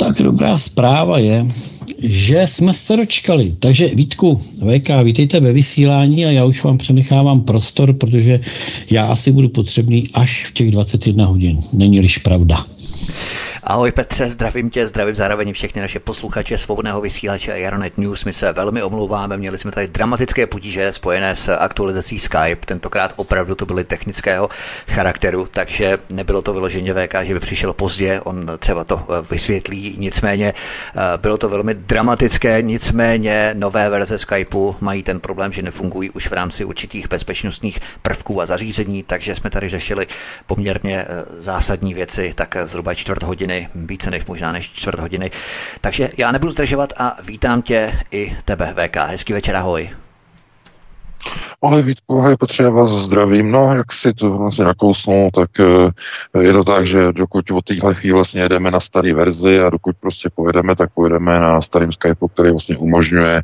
Tak dobrá zpráva je, že jsme se dočkali. Takže Vítku, VK, vítejte ve vysílání a já už vám přenechávám prostor, protože já asi budu potřebný až v těch 21 hodin. Není-liž pravda. Ahoj Petře, zdravím tě, zdravím zároveň všechny naše posluchače svobodného vysílače Jaronet News. My se velmi omlouváme, měli jsme tady dramatické potíže spojené s aktualizací Skype. Tentokrát opravdu to byly technického charakteru, takže nebylo to vyloženě VK, že by přišel pozdě, on třeba to eh, vysvětlí. Nicméně eh, bylo to velmi dramatické, nicméně nové verze Skypeu mají ten problém, že nefungují už v rámci určitých bezpečnostních prvků a zařízení, takže jsme tady řešili poměrně eh, zásadní věci, tak zhruba čtvrt hodiny více než možná než čtvrt hodiny. Takže já nebudu zdržovat a vítám tě i tebe, VK. Hezký večer, ahoj. Ahoj Vítku, ahoj Petře, já vás zdravím. No, jak si to vlastně nakousnul, tak eh, je to tak, že dokud od téhle chvíli vlastně jedeme na staré verzi a dokud prostě pojedeme, tak pojedeme na starým Skypeu, který vlastně umožňuje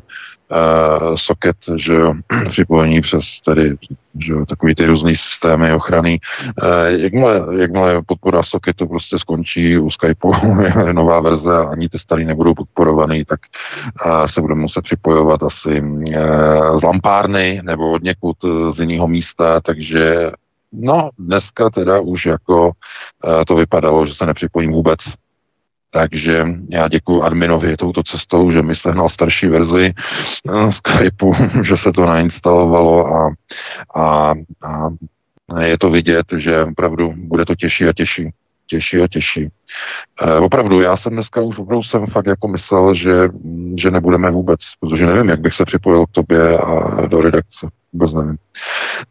socket, že jo, připojení přes tedy, že jo, takový ty různý systémy ochrany. Uh, jakmile, jakmile podpora socketu prostě skončí u Skypeu, je nová verze a ani ty starý nebudou podporovaný, tak uh, se budeme muset připojovat asi z lampárny nebo od někud z jiného místa, takže No, dneska teda už jako to vypadalo, že se nepřipojím vůbec takže já děkuji adminovi touto cestou, že mi sehnal starší verzi uh, Skypeu, že se to nainstalovalo a, a, a je to vidět, že opravdu bude to těžší a těžší. Těžší a těžší. E, opravdu, já jsem dneska už opravdu jsem fakt jako myslel, že, že nebudeme vůbec, protože nevím, jak bych se připojil k tobě a do redakce. Vůbec nevím.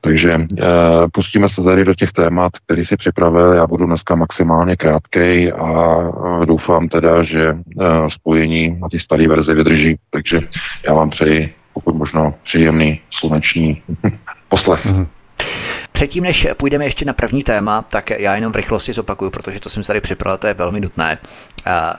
Takže e, pustíme se tady do těch témat, který si připravil. Já budu dneska maximálně krátkej a e, doufám teda, že e, spojení na té staré verzi vydrží. Takže já vám přeji pokud možno příjemný sluneční poslech. Mm-hmm. Předtím, než půjdeme ještě na první téma, tak já jenom v rychlosti zopakuju, protože to jsem tady připravil, to je velmi nutné.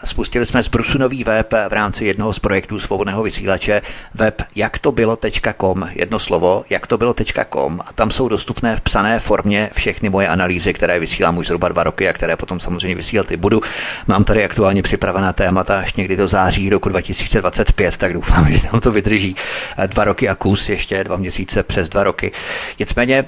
Spustili jsme z Brusu nový web v rámci jednoho z projektů svobodného vysílače, web jaktobylo.com, jedno slovo, jaktobylo.com a tam jsou dostupné v psané formě všechny moje analýzy, které vysílám už zhruba dva roky a které potom samozřejmě vysílat i budu. Mám tady aktuálně připravená témata až někdy do září roku 2025, tak doufám, že tam to vydrží dva roky a kus, ještě dva měsíce přes dva roky. Nicméně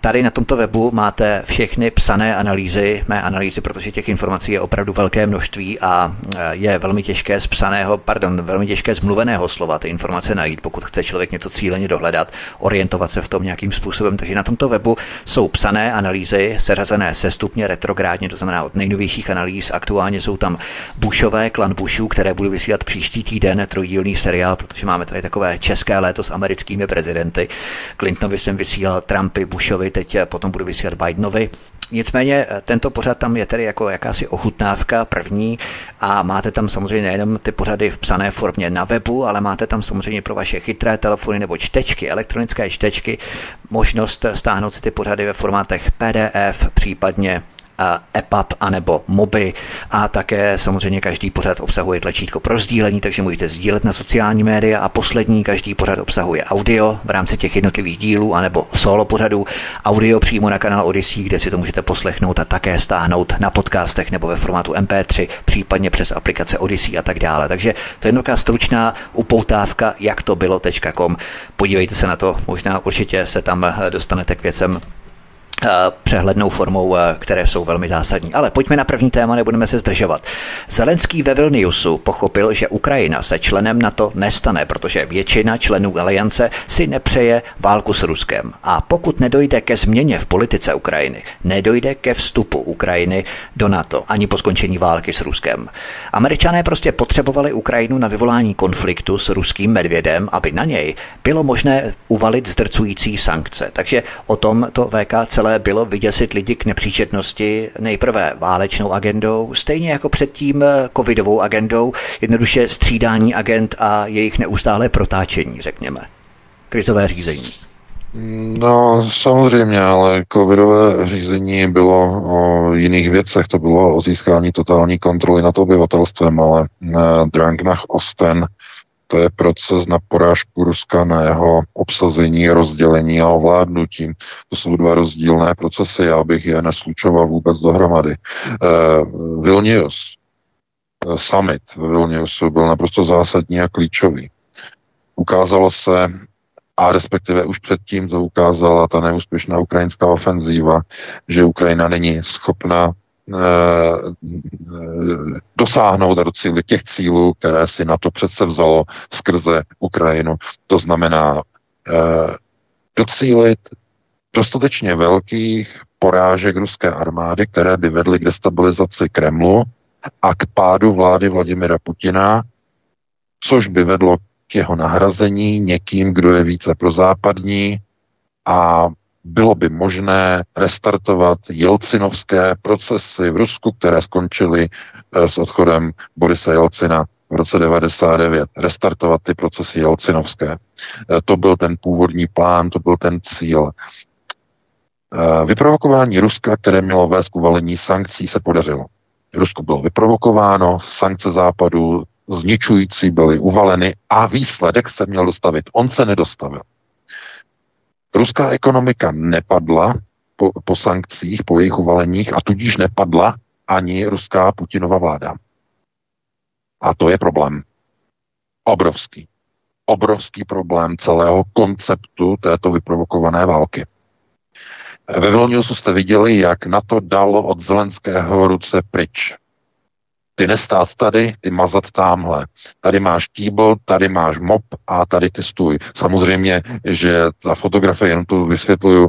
Tady na tomto webu máte všechny psané analýzy, mé analýzy, protože těch informací je opravdu velké množství a e, je velmi těžké z psaného, pardon, velmi těžké z mluveného slova ty informace najít, pokud chce člověk něco cíleně dohledat, orientovat se v tom nějakým způsobem. Takže na tomto webu jsou psané analýzy seřazené sestupně retrográdně, to znamená od nejnovějších analýz. Aktuálně jsou tam Bushové, klan Bushů, které budu vysílat příští týden, trojdílný seriál, protože máme tady takové české léto s americkými prezidenty. Clintonovi jsem vysílal Trumpy, Bushovi, teď potom budu vysílat Bidenovi. Nicméně eh, tento pořad tam je tedy jako jakási ochutnávka první a máte tam samozřejmě nejenom ty pořady v psané formě na webu, ale máte tam samozřejmě pro vaše chytré telefony nebo čtečky, elektronické čtečky, možnost stáhnout si ty pořady ve formátech PDF, případně EPUB anebo MOBY a také samozřejmě každý pořad obsahuje tlačítko pro sdílení, takže můžete sdílet na sociální média a poslední každý pořad obsahuje audio v rámci těch jednotlivých dílů anebo solo pořadů, audio přímo na kanál Odyssey, kde si to můžete poslechnout a také stáhnout na podcastech nebo ve formátu MP3, případně přes aplikace Odyssey a tak dále. Takže to je taková stručná upoutávka, jak to bylo.com. Podívejte se na to, možná určitě se tam dostanete k věcem Eh, přehlednou formou, eh, které jsou velmi zásadní. Ale pojďme na první téma, nebudeme se zdržovat. Zelenský ve Vilniusu pochopil, že Ukrajina se členem NATO nestane, protože většina členů aliance si nepřeje válku s Ruskem. A pokud nedojde ke změně v politice Ukrajiny, nedojde ke vstupu Ukrajiny do NATO ani po skončení války s Ruskem. Američané prostě potřebovali Ukrajinu na vyvolání konfliktu s ruským medvědem, aby na něj bylo možné uvalit zdrcující sankce. Takže o tom to VK celé cíle bylo vyděsit lidi k nepříčetnosti nejprve válečnou agendou, stejně jako předtím eh, covidovou agendou, jednoduše střídání agent a jejich neustálé protáčení, řekněme. Krizové řízení. No, samozřejmě, ale covidové řízení bylo o jiných věcech. To bylo o získání totální kontroly nad obyvatelstvem, ale eh, Drang nach Osten to je proces na porážku Ruska, na jeho obsazení, rozdělení a ovládnutí. To jsou dva rozdílné procesy, já bych je neslučoval vůbec dohromady. Uh, Vilnius, uh, summit v Vilniusu byl naprosto zásadní a klíčový. Ukázalo se, a respektive už předtím to ukázala ta neúspěšná ukrajinská ofenzíva, že Ukrajina není schopna Eh, dosáhnout a docílit těch cílů, které si na to přece vzalo skrze Ukrajinu. To znamená eh, docílit dostatečně velkých porážek ruské armády, které by vedly k destabilizaci Kremlu a k pádu vlády Vladimira Putina, což by vedlo k jeho nahrazení někým, kdo je více prozápadní a bylo by možné restartovat jelcinovské procesy v Rusku, které skončily eh, s odchodem Borise Jelcina v roce 99. Restartovat ty procesy jelcinovské. Eh, to byl ten původní plán, to byl ten cíl. Eh, vyprovokování Ruska, které mělo vést k uvalení sankcí, se podařilo. Rusko bylo vyprovokováno, sankce západu zničující byly uvaleny a výsledek se měl dostavit. On se nedostavil. Ruská ekonomika nepadla po, po sankcích, po jejich uvaleních a tudíž nepadla ani ruská Putinova vláda. A to je problém. Obrovský. Obrovský problém celého konceptu této vyprovokované války. Ve Vilniusu jste viděli, jak na to dalo od Zelenského ruce pryč ty nestát tady, ty mazat tamhle. Tady máš kýbl, tady máš mop a tady ty stůj. Samozřejmě, že ta fotografie, jenom tu vysvětluju,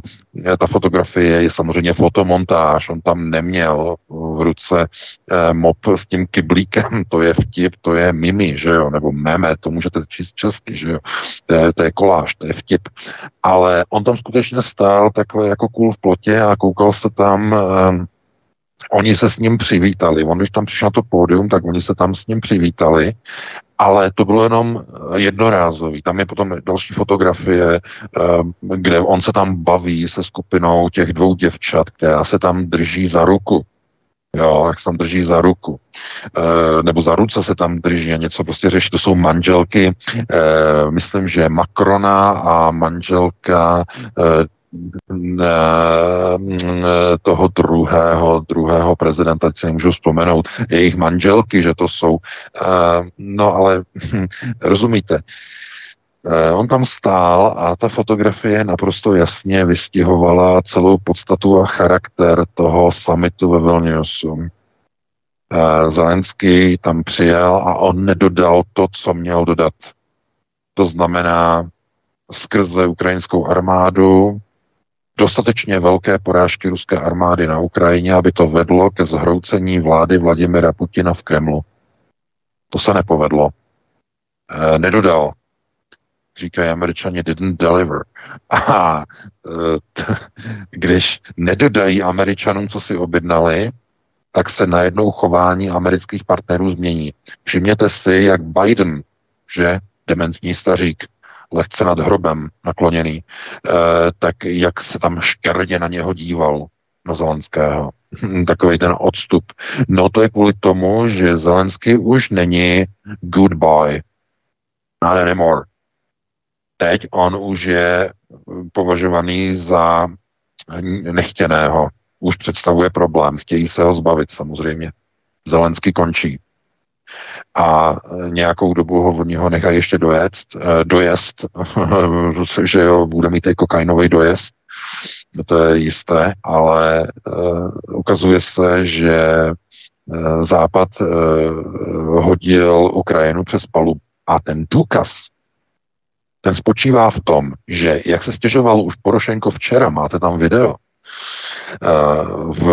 ta fotografie je samozřejmě fotomontáž, on tam neměl v ruce eh, mop s tím kyblíkem, to je vtip, to je mimi, že jo, nebo meme, to můžete číst česky, že jo, to je, to je koláž, to je vtip. Ale on tam skutečně stál takhle jako kůl v plotě a koukal se tam eh, Oni se s ním přivítali. On, když tam přišel na to pódium, tak oni se tam s ním přivítali, ale to bylo jenom jednorázový. Tam je potom další fotografie, eh, kde on se tam baví se skupinou těch dvou děvčat, která se tam drží za ruku. Jo, jak se tam drží za ruku. E, nebo za ruce se tam drží a něco prostě řeší. To jsou manželky, myslím, že Macrona a manželka toho druhého, druhého prezidenta, si nemůžu vzpomenout, jejich manželky, že to jsou, eh, no ale hm, rozumíte, eh, On tam stál a ta fotografie naprosto jasně vystihovala celou podstatu a charakter toho summitu ve Vilniusu. Eh, Zelenský tam přijel a on nedodal to, co měl dodat. To znamená skrze ukrajinskou armádu, dostatečně velké porážky ruské armády na Ukrajině, aby to vedlo ke zhroucení vlády Vladimira Putina v Kremlu. To se nepovedlo. E, nedodal. Říkají američani didn't deliver. A e, t, když nedodají američanům, co si objednali, tak se najednou chování amerických partnerů změní. Všimněte si, jak Biden, že dementní stařík, lehce nad hrobem nakloněný, e, tak jak se tam škrdě na něho díval, na Zelenského. Takový ten odstup. No to je kvůli tomu, že Zelenský už není goodbye. Not anymore. Teď on už je považovaný za nechtěného. Už představuje problém. Chtějí se ho zbavit samozřejmě. Zelensky končí a nějakou dobu ho od něho nechají ještě dojezd, eh, že jo, bude mít i kokainový dojezd, to je jisté, ale uh, ukazuje se, že uh, Západ hodil Ukrajinu přes palu a ten důkaz, ten spočívá v tom, že jak se stěžoval už Porošenko včera, máte tam video, v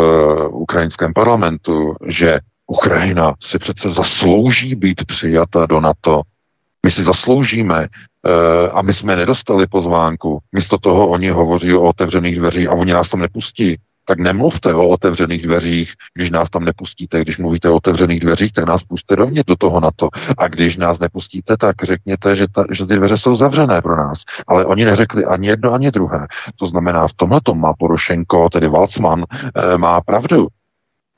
ukrajinském parlamentu, že Ukrajina si přece zaslouží být přijata do NATO. My si zasloužíme uh, a my jsme nedostali pozvánku. Místo toho oni hovoří o otevřených dveřích a oni nás tam nepustí. tak nemluvte o otevřených dveřích, když nás tam nepustíte. Když mluvíte o otevřených dveřích, tak nás pustíte rovně do toho na to. A když nás nepustíte, tak řekněte, že, ta, že ty dveře jsou zavřené pro nás. Ale oni neřekli ani jedno, ani druhé. To znamená, v tomhle má Porošenko, tedy Valcman, eh, má pravdu.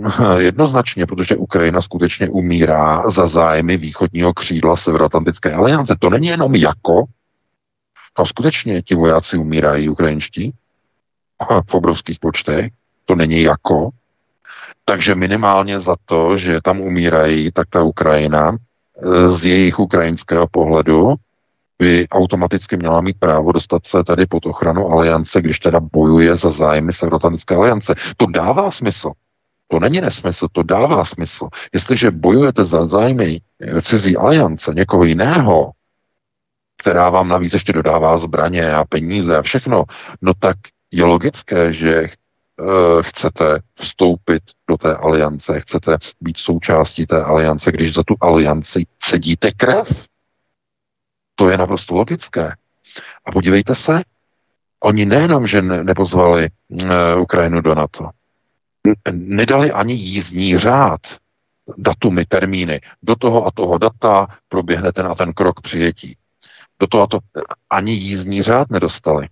Jednoznačně, protože Ukrajina skutečně umírá za zájmy východního křídla Severoatlantické aliance. To není jenom jako, tam skutečně ti vojáci umírají ukrajinští v obrovských počtech, to není jako. Takže minimálně za to, že tam umírají, tak ta Ukrajina e, z jejich ukrajinského pohledu by automaticky měla mít právo dostat se tady pod ochranu aliance, když teda bojuje za zájmy Severoatlantické aliance. To dává smysl. To není nesmysl, to dává smysl. Jestliže bojujete za zájmy e, cizí aliance, někoho jiného, která vám navíc ještě dodává zbraně a peníze a všechno, no tak je logické, že uh, chcete vstoupit do té aliance, chcete být součástí té aliance, když za tu alianci cedíte krev. To je naprosto logické. A podívejte se, oni nejenom, že ne, nepozvali uh, Ukrajinu do NATO, nedali ani jízdní řád, datumy, termíny. Do toho a toho data proběhne ten a ten krok přijetí. Do toho a to ani jízdní řád nedostali.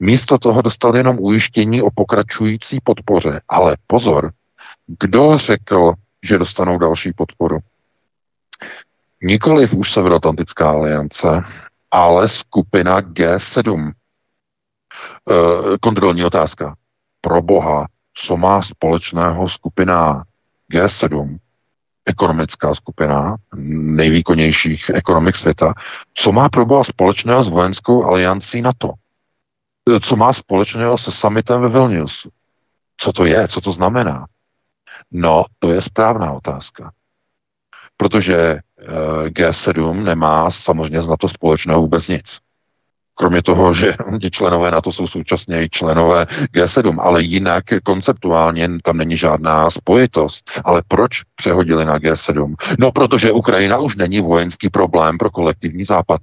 Místo toho dostal jenom ujištění o pokračující podpoře. Ale pozor, kdo řekl, že dostanou další podporu? Nikoliv už Severoatlantická aliance, ale skupina G7. E, kontrolní otázka. Pro boha, co má společného skupina G7, ekonomická skupina nejvýkonnějších ekonomik světa, co má pro boha společného s vojenskou aliancí NATO? co má společného se summitem ve Vilniusu. Co to je, co to znamená? No, to je správná otázka. Protože eh, G7 nemá samozřejmě z NATO společného vůbec nic. Kromě toho, že ti členové NATO jsou současně i členové G7, ale jinak konceptuálně tam není žádná spojitost. Ale proč přehodili na G7? No, protože Ukrajina už není vojenský problém pro kolektivní západ.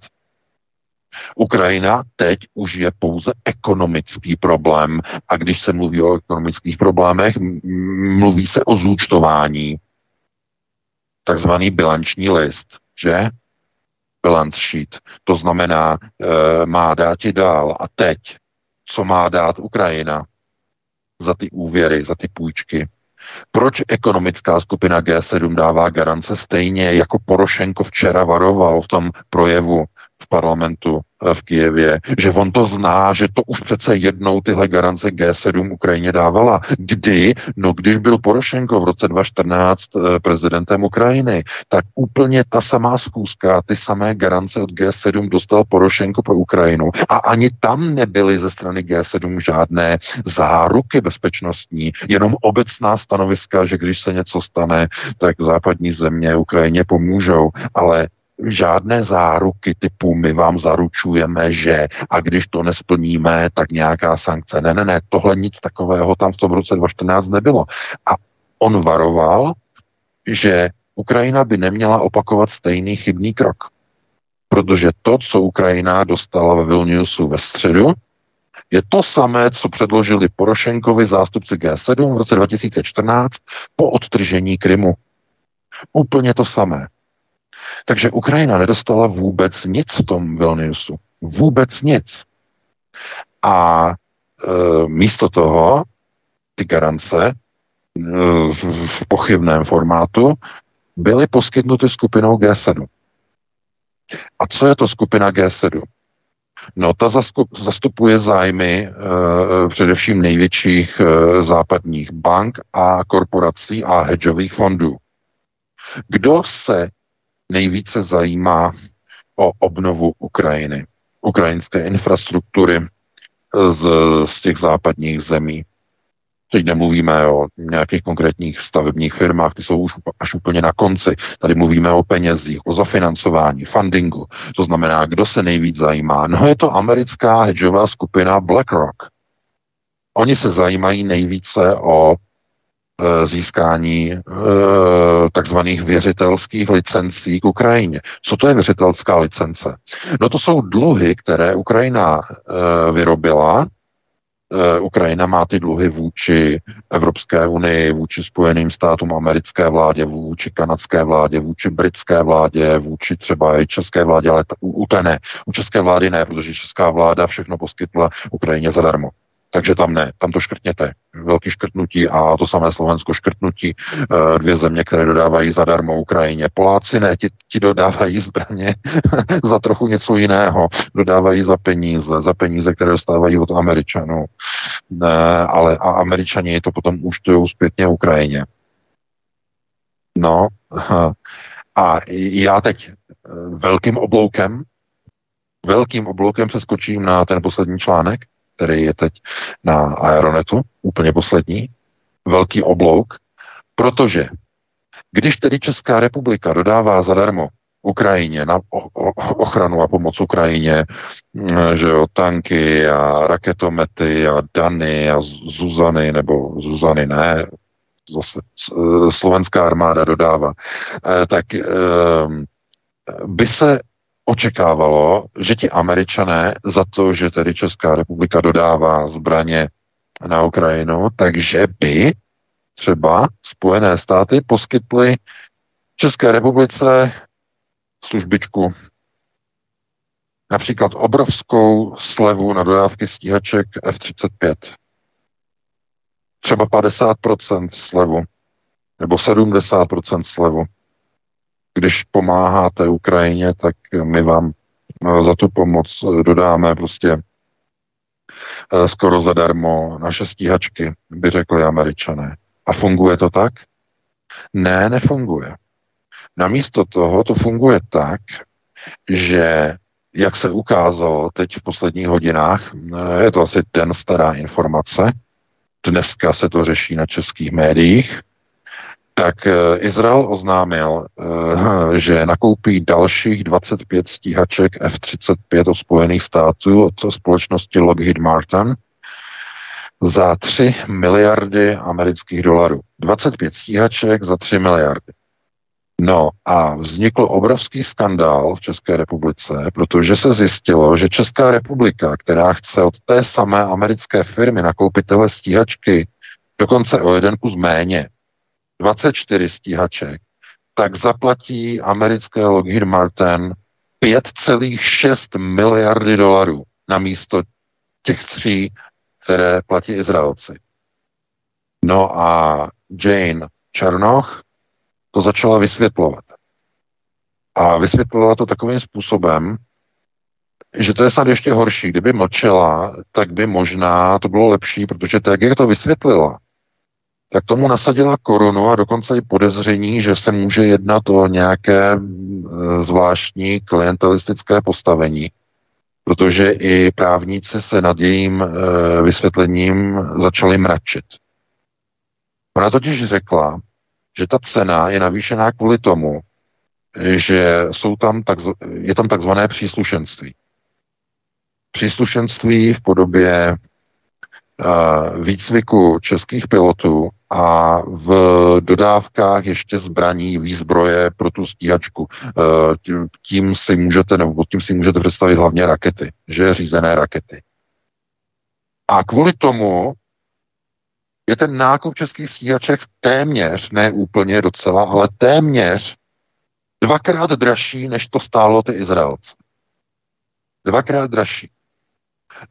Ukrajina teď už je pouze ekonomický problém a když se mluví o ekonomických problémech, mluví se o zúčtování, takzvaný bilanční list, že? Balance sheet. To znamená, e, má dát i dál. A teď, co má dát Ukrajina za ty úvěry, za ty půjčky? Proč ekonomická skupina G7 dává garance stejně, jako Porošenko včera varoval v tom projevu parlamentu eh, v Kijevě, že on to zná, že to už přece jednou tyhle garance G7 Ukrajině dávala. Kdy? No když byl Porošenko v roce 2014 eh, prezidentem Ukrajiny, tak úplně ta samá zkouška, ty samé garance od G7 dostal Porošenko pro Ukrajinu a ani tam nebyly ze strany G7 žádné záruky bezpečnostní, jenom obecná stanoviska, že když se něco stane, tak západní země Ukrajině pomůžou, ale žádné záruky typu my vám zaručujeme, že a když to nesplníme, tak nějaká sankce. Ne, ne, ne, tohle nic takového tam v tom roce 2014 nebylo. A on varoval, že Ukrajina by neměla opakovat stejný chybný krok. Protože to, co Ukrajina dostala ve Vilniusu ve středu, je to samé, co předložili Porošenkovi zástupci G7 v roce 2014 po odtržení Krymu. Úplně to samé. Takže Ukrajina nedostala vůbec nic v tom Vilniusu. Vůbec nic. A e, místo toho ty garance e, v pochybném formátu byly poskytnuty skupinou G7. A co je to skupina G7? No, ta zastupuje zájmy e, především největších e, západních bank a korporací a hedžových fondů. Kdo se nejvíce zajímá o obnovu Ukrajiny, ukrajinské infrastruktury z, z těch západních zemí. Teď nemluvíme o nějakých konkrétních stavebních firmách, ty jsou už až úplně na konci. Tady mluvíme o penězích, o zafinancování, fundingu. To znamená, kdo se nejvíc zajímá. No je to americká hedžová skupina BlackRock. Oni se zajímají nejvíce o Eh, získání e, takzvaných věřitelských licencí k Ukrajině. Co to je věřitelská licence? No to jsou dluhy, které Ukrajina e, vyrobila Ukrajina má ty dluhy vůči Evropské unii, vůči Spojeným státům americké vládě, vůči kanadské vládě, vůči britské vládě, vůči třeba i české vládě, ale u, u té ne. U české vlády ne, protože česká vláda všechno poskytla Ukrajině zadarmo. Takže tam ne, tam to škrtněte. Velký škrtnutí a to samé Slovensko škrtnutí. Eh, dvě země, které dodávají zadarmo Ukrajině. Poláci ne, ti, ti dodávají zbraně za trochu něco jiného. Dodávají za peníze, za peníze, které dostávají od Američanů. Ne, ale a Američani to potom účtují zpětně Ukrajině. No, a já teď eh, velkým obloukem, velkým obloukem přeskočím na ten poslední článek, který je teď na Aeronetu, úplně poslední, velký oblouk, protože když tedy Česká republika dodává zadarmo Ukrajině na ochranu a pomoc Ukrajině, mm, že jo, tanky a raketomety a Dany a Zuzany, nebo Zuzany ne, zase slovenská armáda dodává, eh, tak ehm, by se očekávalo, že ti američané za to, že tedy Česká republika dodává zbraně na Ukrajinu, takže by třeba Spojené státy poskytly České republice službičku. Například obrovskou slevu na dodávky stíhaček F-35. Třeba 50% slevu nebo 70% slevu když pomáháte Ukrajině, tak my vám eh, za tu pomoc eh, dodáme prostě eh, skoro zadarmo naše stíhačky, by řekli američané. A funguje to tak? Ne, nefunguje. Namísto toho to funguje tak, že jak se ukázalo teď v posledních hodinách, je to asi den stará informace, dneska se to řeší na českých médiích, tak eh, Izrael oznámil, eh, že nakoupí dalších 25 stíhaček F-35 od Spojených států od společnosti Lockheed Martin za 3 miliardy amerických dolarů. 25 stíhaček za 3 miliardy. No a vznikl obrovský skandál v České republice, protože se zjistilo, že Česká republika, která chce od té samé americké firmy nakoupit tyhle stíhačky dokonce o jeden kus méně, 24 stíhaček, tak zaplatí americké Lockheed Martin 5,6 miliardy dolarů na místo těch tří, které platí Izraelci. No a Jane Černoch to začala vysvětlovat. A vysvětlila to takovým způsobem, že to je snad ještě horší. Kdyby mlčela, tak by možná to bylo lepší, protože tak, jak to vysvětlila, tak tomu nasadila korunu a dokonce i podezření, že se může jednat o nějaké zvláštní klientelistické postavení, protože i právníci se nad jejím e, vysvětlením začali mračit. Ona totiž řekla, že ta cena je navýšená kvůli tomu, že jsou tam tak, je tam takzvané příslušenství. Příslušenství v podobě výcviku českých pilotů a v dodávkách ještě zbraní, výzbroje pro tu stíhačku. E, tím si můžete, nebo tím si můžete představit hlavně rakety, že řízené rakety. A kvůli tomu je ten nákup českých stíhaček téměř, ne úplně docela, ale téměř dvakrát dražší, než to stálo ty Izraelce. Dvakrát dražší.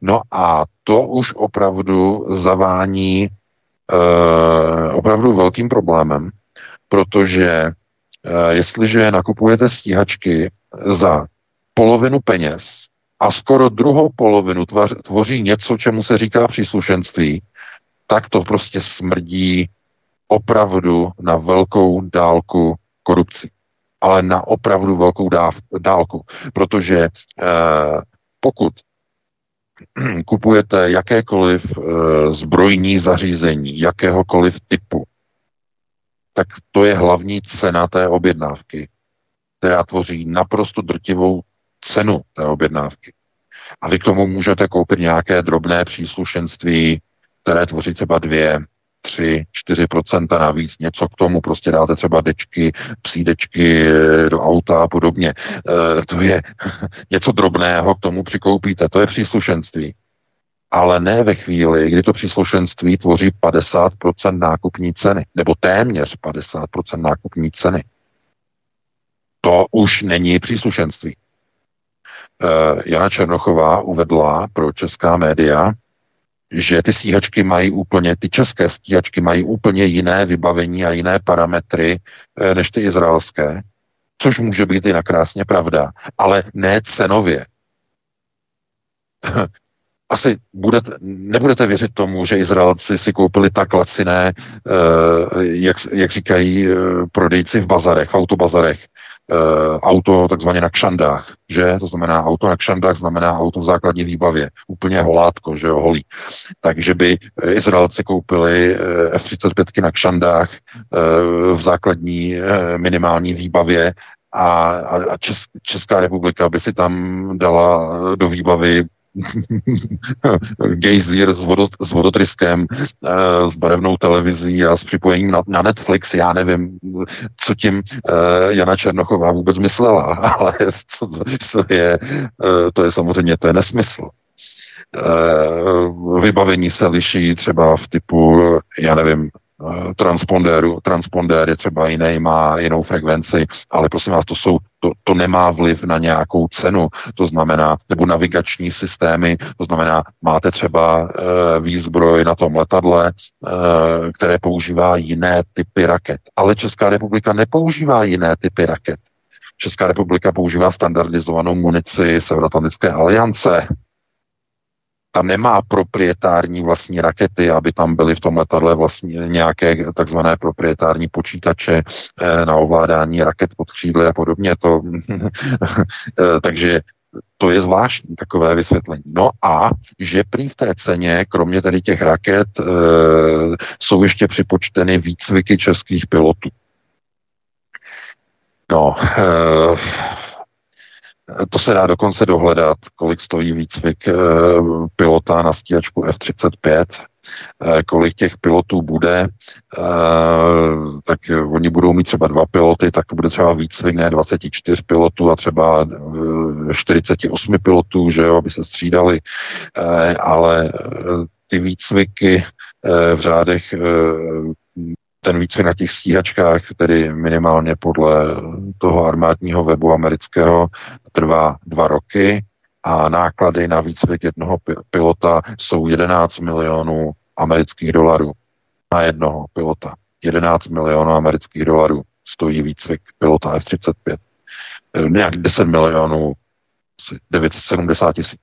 No a to už opravdu zavání e, opravdu velkým problémem, protože e, jestliže nakupujete stíhačky za polovinu peněz a skoro druhou polovinu tvař, tvoří něco, čemu se říká příslušenství, tak to prostě smrdí opravdu na velkou dálku korupci. Ale na opravdu velkou dáv, dálku. Protože e, pokud kupujete jakékoliv e, zbrojní zařízení, jakéhokoliv typu, tak to je hlavní cena té objednávky, která tvoří naprosto drtivou cenu té objednávky. A vy k tomu můžete koupit nějaké drobné příslušenství, které tvoří třeba dvě, 3, 4% navíc, něco k tomu, prostě dáte třeba dečky, psídečky eh, do auta a podobně. E, to je něco drobného, k tomu přikoupíte, to je příslušenství. ale ne ve chvíli, kdy to příslušenství tvoří 50% nákupní ceny, nebo téměř 50% nákupní ceny. To už není příslušenství. Uh, Jana Černochová uvedla pro česká média, že ty stíhačky mají úplně, ty české stíhačky mají úplně jiné vybavení a jiné parametry uh, než ty izraelské, což může být i nakrásně pravda, ale ne cenově. asi budete, nebudete věřit tomu, že Izraelci si koupili tak laciné, uh, jak, jak říkají uh, prodejci v bazarech, v autobazarech, auto takzvaně na kšandách, že? To znamená auto na kšandách znamená auto v základní výbavě, úplně holátko, že jo, holí. Takže by Izraelci koupili F-35 na kšandách v základní minimální výbavě a, a Česká republika by si tam dala do výbavy gejzír s, vodot, s vodotryskem, uh, s barevnou televizí a s připojením na, na Netflix. Já nevím, co tím uh, Jana Černochová vůbec myslela, ale to, to, je, uh, to je samozřejmě to je nesmysl. Vybavení se liší třeba v typu, já nevím, Eh, transpondéru. Transpondér je třeba jiný, má jinou frekvenci, ale prosím vás, to, jsou, to, to nemá vliv na nějakou cenu, to znamená, nebo navigační systémy, to znamená, máte třeba e, výzbroj na tom letadle, e, které používá jiné typy raket. Ale Česká republika nepoužívá jiné typy raket. Česká republika používá standardizovanou munici Severoatlantické aliance, ta nemá proprietární vlastní rakety, aby tam byly v tom letadle vlastně nějaké takzvané proprietární počítače eh, na ovládání raket pod křídly a podobně. To, eh, takže to je zvláštní takové vysvětlení. No a že prý v té ceně, kromě tedy těch raket, e, jsou ještě připočteny výcviky českých pilotů. No, to se dá dokonce dohledat, kolik stojí výcvik eh, pilota na stíhačku F-35, eh, kolik těch pilotů bude, eh, tak oni budou mít třeba dva piloty, tak to bude třeba výcvik ne 24 pilotů a třeba 48 pilotů, že jo, aby se střídali, ale ty výcviky v řádech ten výcvik na těch stíhačkách, tedy minimálně podle toho armádního webu amerického, trvá dva roky a náklady na výcvik jednoho pilota jsou 11 milionů amerických dolarů na jednoho pilota. 11 milionů amerických dolarů stojí výcvik pilota F-35. Eh, nějak 10 milionů, 970 tisíc.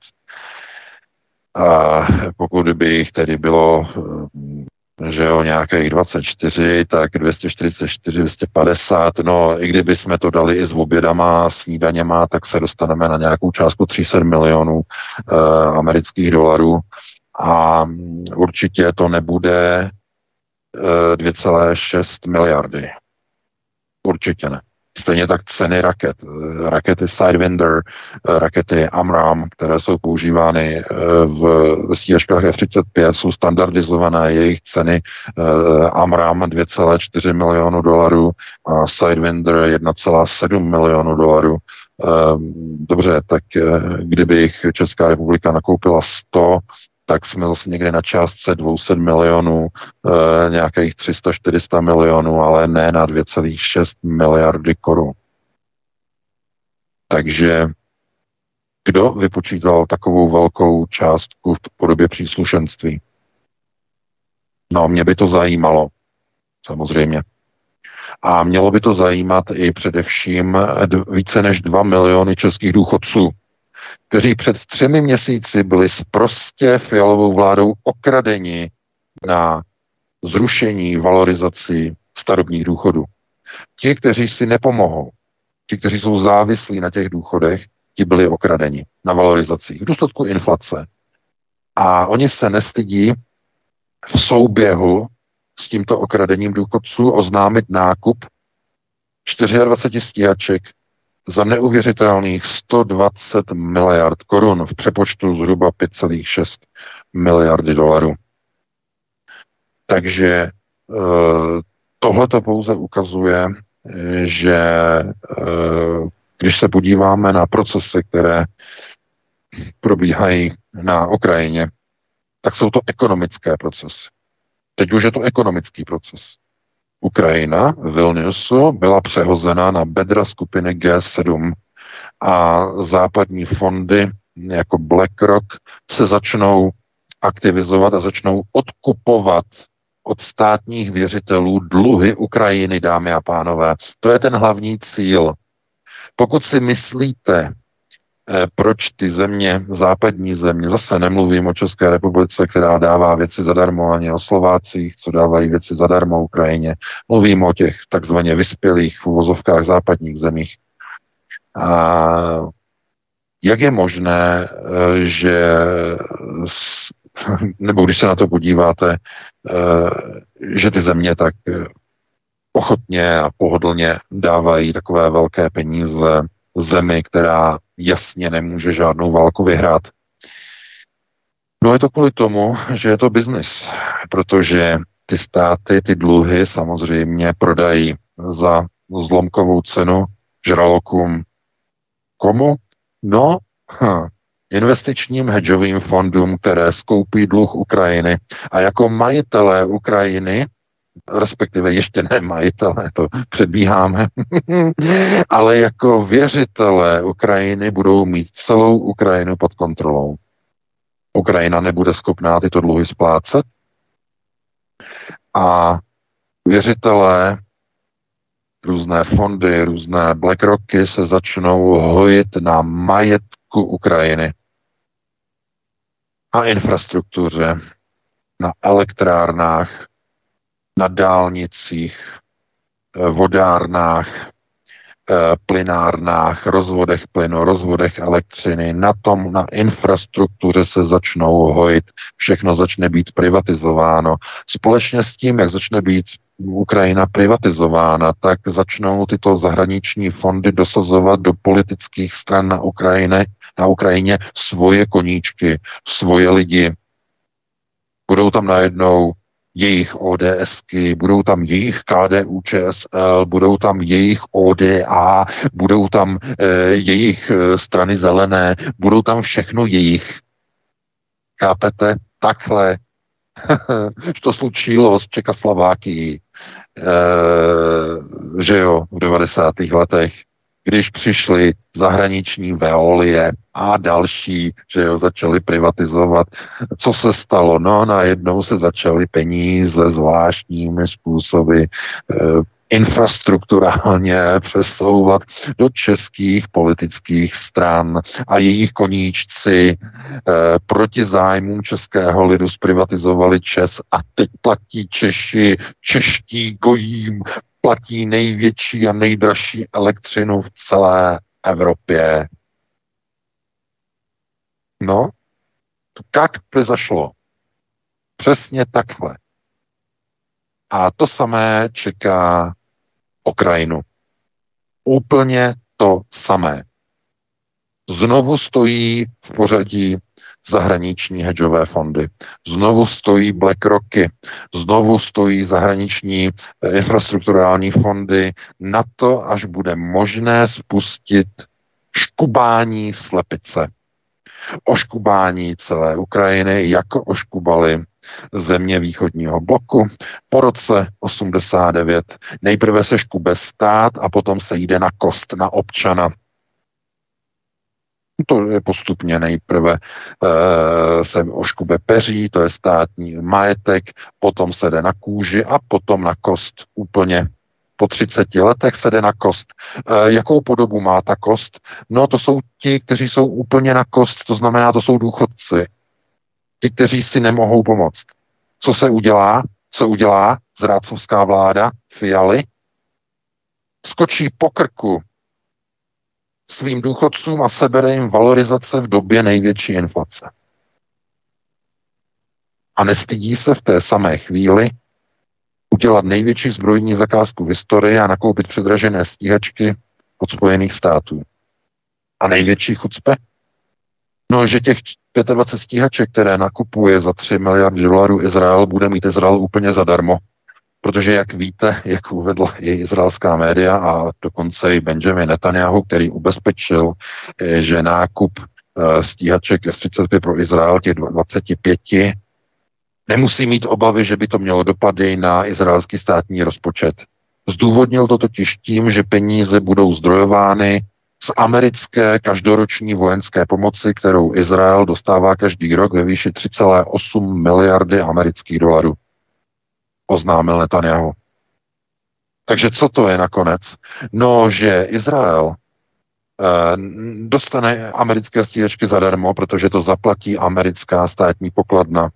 A pokud by jich tedy bylo eh, že jo, nějakých 24, tak 244, 250, no i kdyby jsme to dali i s obědama, snídaněma, tak se dostaneme na nějakou částku 300 milionů e, amerických dolarů a určitě to nebude e, eh, 2,6 miliardy. Určitě ne. Stejně tak ceny raket. Rakety Sidewinder, rakety AMRAAM, které jsou používány eh, v stíhačkách F-35, jsou standardizované. Jejich ceny eh, AMRAAM 2,4 milionu dolarů a Sidewinder 1,7 milionu dolarů. Eh, dobře, tak kdyby jich Česká republika nakoupila 100, tak jsme zase někde na částce 200 milionů, e, nějakých 300-400 milionů, ale ne na 2,6 miliardy korun. Takže kdo vypočítal takovou velkou částku v podobě příslušenství? No, mě by to zajímalo, samozřejmě. A mělo by to zajímat i především více než 2 miliony českých důchodců, kteří před třemi měsíci byli prostě fialovou vládou okradeni na zrušení valorizací starobních důchodů. Ti, kteří si nepomohou, ti, kteří jsou závislí na těch důchodech, ti byli okradeni na valorizacích v důsledku inflace. A oni se nestydí v souběhu s tímto okradením důchodců oznámit nákup 24 stíhaček za neuvěřitelných 120 miliard korun v přepočtu zhruba 5,6 miliardy dolarů. Takže eh, tohle to pouze ukazuje, že eh, když se podíváme na procesy, které probíhají na Ukrajině, tak jsou to ekonomické procesy. Teď už je to ekonomický proces. Ukrajina Vilniusu byla přehozena na bedra skupiny G7 a západní fondy jako BlackRock se začnou aktivizovat a začnou odkupovat od státních věřitelů dluhy Ukrajiny, dámy a pánové. To je ten hlavní cíl. Pokud si myslíte, proč ty země, západní země, zase nemluvím o České republice, která dává věci zadarmo, ani o Slovácích, co dávají věci zadarmo Ukrajině. Mluvím o těch takzvaně vyspělých v uvozovkách západních zemích. A jak je možné, eh, že nebo když se na to podíváte, eh, že ty země tak eh, ochotně a pohodlně dávají takové velké peníze zemi, která jasně nemůže žádnou válku vyhrát. No je to kvůli tomu, že je to biznis, protože ty státy ty dluhy samozřejmě prodají za zlomkovou cenu žralokům. Komu? No, hm, investičním hedžovým fondům, které skoupí dluh Ukrajiny a jako majitelé Ukrajiny, respektive ještě ne majitelé, to předbíháme, ale jako věřitelé Ukrajiny budou mít celou Ukrajinu pod kontrolou. Ukrajina nebude schopná tyto dluhy splácet a věřitelé různé fondy, různé BlackRocky se začnou hojit na majetku Ukrajiny na infrastruktuře, na elektrárnách, na dálnicích, eh, vodárnách, eh, plynárnách, rozvodech plynu, rozvodech elektřiny, na tom, na infrastruktuře se začnou hojit, všechno začne být privatizováno. Společně s tím, jak začne být Ukrajina privatizována, tak začnou tyto zahraniční fondy dosazovat do politických stran na Ukrajině, na Ukrajině svoje koníčky, svoje lidi. Budou tam najednou jejich ODSky, budou tam jejich KDU ČSL, budou tam jejich ODA, budou tam e, jejich e, strany zelené, budou tam všechno jejich. Chápete? Takhle to slučilo s Čekoslovákií, e, že jo, v 90. letech, když přišly zahraniční veolie a další, že jo, začali privatizovat. Co se stalo? No, najednou se začaly peníze zvláštními způsoby e, infrastrukturálně přesouvat do českých politických stran a jejich koníčci eh, proti zájmům českého lidu zprivatizovali Čes a teď platí Češi, čeští gojím, platí největší a nejdražší elektřinu v celé Evropě. No, to jak zašlo? Přesně takhle. A to samé čeká Okrajinu. Úplně to samé. Znovu stojí v pořadí zahraniční hedžové fondy. Znovu stojí BlackRocky, znovu stojí zahraniční eh, infrastrukturální fondy na to, až bude možné spustit škubání slepice. Oškubání celé Ukrajiny, jako oškubali země východního bloku. Po roce 89 nejprve se škube stát a potom se jde na kost, na občana. To je postupně nejprve e, se oškube peří, to je státní majetek, potom se jde na kůži a potom na kost úplně po 30 letech se jde na kost. E, jakou podobu má ta kost? No to jsou ti, kteří jsou úplně na kost, to znamená, to jsou důchodci ti, kteří si nemohou pomoct. Co se udělá? Co udělá zrádcovská vláda Fialy? Skočí po krku svým důchodcům a sebere jim valorizace v době největší inflace. A nestydí se v té samé chvíli udělat největší zbrojní zakázku v historii a nakoupit předražené stíhačky od Spojených států. A největší chucpe? No, že těch 25 stíhaček, které nakupuje za 3 miliardy dolarů Izrael, bude mít Izrael úplně zadarmo. Protože, jak víte, jak uvedla i izraelská média a dokonce i Benjamin Netanyahu, který ubezpečil, eh, že nákup eh, stíhaček S-35 pro Izrael, těch 25, Nemusí mít obavy, že by to mělo dopady na izraelský státní rozpočet. Zdůvodnil to totiž tím, že peníze budou zdrojovány z americké každoroční vojenské pomoci, kterou Izrael dostává každý rok ve výši 3,8 miliardy amerických dolarů. Oznámil Netanyahu. Takže co to je nakonec? No, že Izrael eh, dostane americké stíhačky zadarmo, protože to zaplatí americká státní pokladna.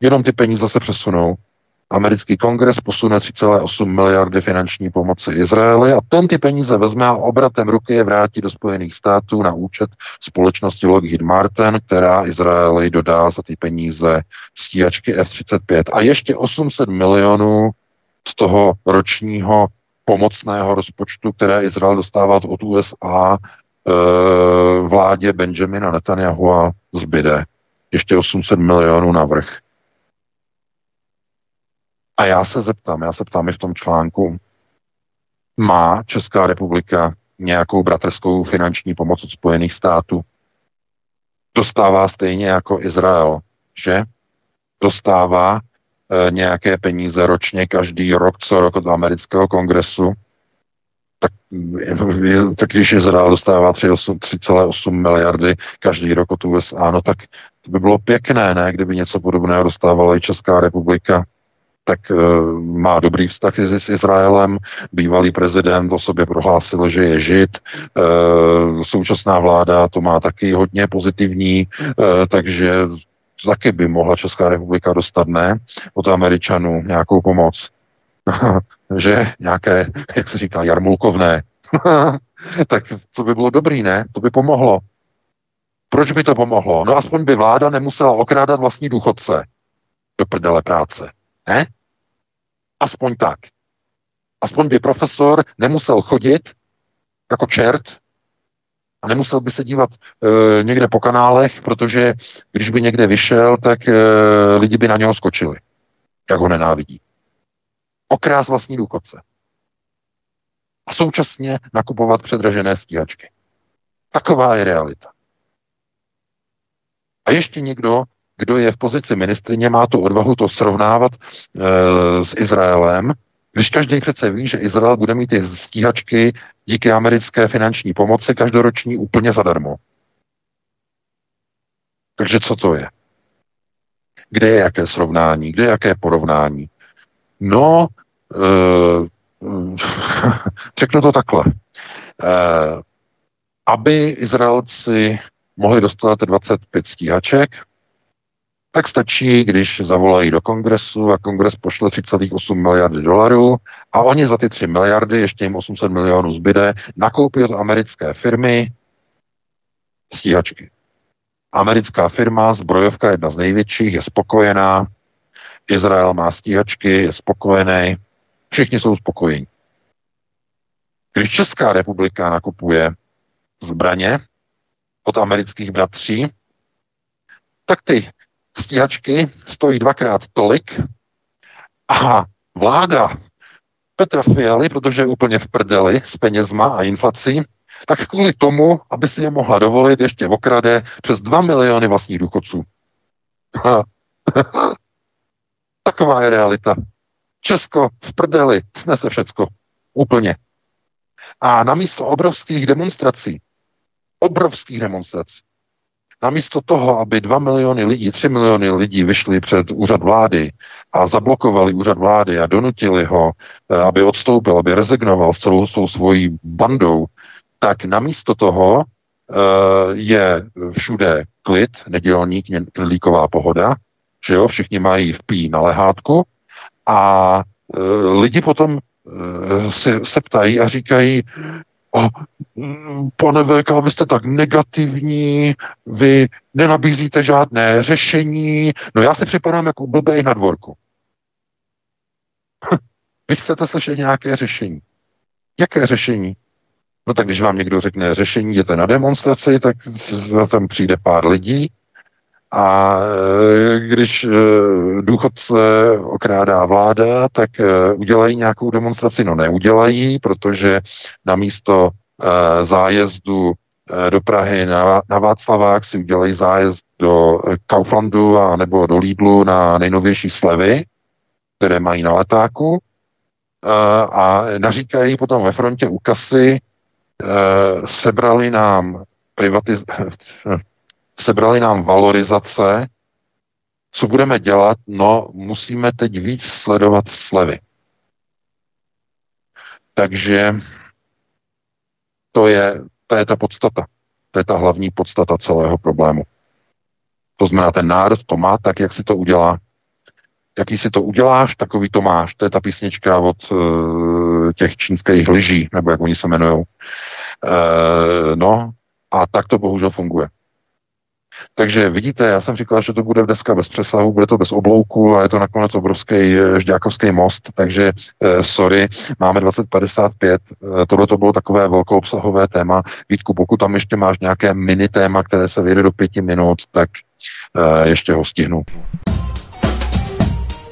Jenom ty peníze se přesunou americký kongres posune 3,8 miliardy finanční pomoci Izraeli a ten ty peníze vezme a obratem ruky je vrátí do Spojených států na účet společnosti Lockheed Martin, která Izraeli dodá za ty peníze stíhačky F-35. A ještě 800 milionů z toho ročního pomocného rozpočtu, které Izrael dostává od USA, e, vládě Benjamina Netanyahu a zbyde. Ještě 800 milionů navrh. A já se zeptám, já se ptám i v tom článku, má Česká republika nějakou bratrskou finanční pomoc od Spojených států? Dostává stejně jako Izrael, že? Dostává e, nějaké peníze ročně každý rok, co rok od amerického kongresu. Tak, je, tak když Izrael dostává 3,8 miliardy každý rok od USA, no tak to by bylo pěkné, ne, kdyby něco podobného dostávala i Česká republika tak uh, má dobrý vztah s Izraelem. Bývalý prezident o sobě prohlásil, že je žid. Uh, současná vláda to má taky hodně pozitivní, uh, takže taky by mohla Česká republika dostat, ne? Od Američanů nějakou pomoc. že nějaké, jak se říká, jarmulkovné. tak to by bylo dobrý, ne? To by pomohlo. Proč by to pomohlo? No aspoň by vláda nemusela okrádat vlastní důchodce do prdele práce. Ne? Aspoň tak. Aspoň by profesor nemusel chodit jako čert a nemusel by se dívat e, někde po kanálech, protože když by někde vyšel, tak e, lidi by na něho skočili, jak ho nenávidí. Okrás vlastní důchodce. A současně nakupovat předražené stíhačky. Taková je realita. A ještě někdo kdo je v pozici ministrině, má tu odvahu to srovnávat e, s Izraelem, když každý přece ví, že Izrael bude mít ty stíhačky díky americké finanční pomoci každoroční úplně zadarmo. Takže co to je? Kde je jaké srovnání? Kde je jaké porovnání? No, e, řeknu to takhle. E, aby Izraelci mohli dostat 25 stíhaček, tak stačí, když zavolají do kongresu a kongres pošle 3,8 miliardy dolarů a oni za ty 3 miliardy, ještě jim 800 milionů zbyde, nakoupí od americké firmy stíhačky. Americká firma, zbrojovka jedna z největších, je spokojená, Izrael má stíhačky, je spokojený, všichni jsou spokojení. Když Česká republika nakupuje zbraně od amerických bratří, tak ty stíhačky stojí dvakrát tolik a vláda Petra Fialy, protože je úplně v prdeli s penězma a inflací, tak kvůli tomu, aby si je mohla dovolit, ještě okrade přes 2 miliony vlastních důchodců. Taková je realita. Česko v prdeli snese všecko. Úplně. A namísto obrovských demonstrací, obrovských demonstrací, Namísto toho, aby 2 miliony lidí, 3 miliony lidí vyšli před úřad vlády a zablokovali úřad vlády a donutili ho, eh, aby odstoupil, aby rezignoval s celou svou svojí bandou, tak namísto toho eh, je všude klid, nedělní knedlíková pohoda, že jo, všichni mají v pí na lehátku a eh, lidi potom se, se ptají a říkají, a mm, pane VK, vy jste tak negativní, vy nenabízíte žádné řešení. No já si připadám jako blbej na dvorku. vy chcete slyšet nějaké řešení. Jaké řešení? No tak když vám někdo řekne řešení, jděte na demonstraci, tak tam přijde pár lidí a e, když e, důchodce okrádá vláda, tak e, udělají nějakou demonstraci. No neudělají, protože na místo zájezdu do Prahy na, na Václavák, si udělají zájezd do Kauflandu a nebo do Lidlu na nejnovější slevy, které mají na letáku a naříkají potom ve frontě u kasy, sebrali nám privatiz... sebrali nám valorizace, co budeme dělat? No, musíme teď víc sledovat slevy. Takže to je, to je ta podstata. To je ta hlavní podstata celého problému. To znamená, ten národ to má tak, jak si to udělá. Jaký si to uděláš, takový to máš. To je ta písnička od uh, těch čínských lží, nebo jak oni se jmenují. Uh, no, a tak to bohužel funguje. Takže vidíte, já jsem říkal, že to bude dneska bez přesahu, bude to bez oblouku a je to nakonec obrovský eh, žďákovský most, takže eh, sorry, máme 2055, eh, tohle to bylo takové velkou obsahové téma. Vítku, pokud tam ještě máš nějaké mini téma, které se vyjde do pěti minut, tak ještě ho stihnu.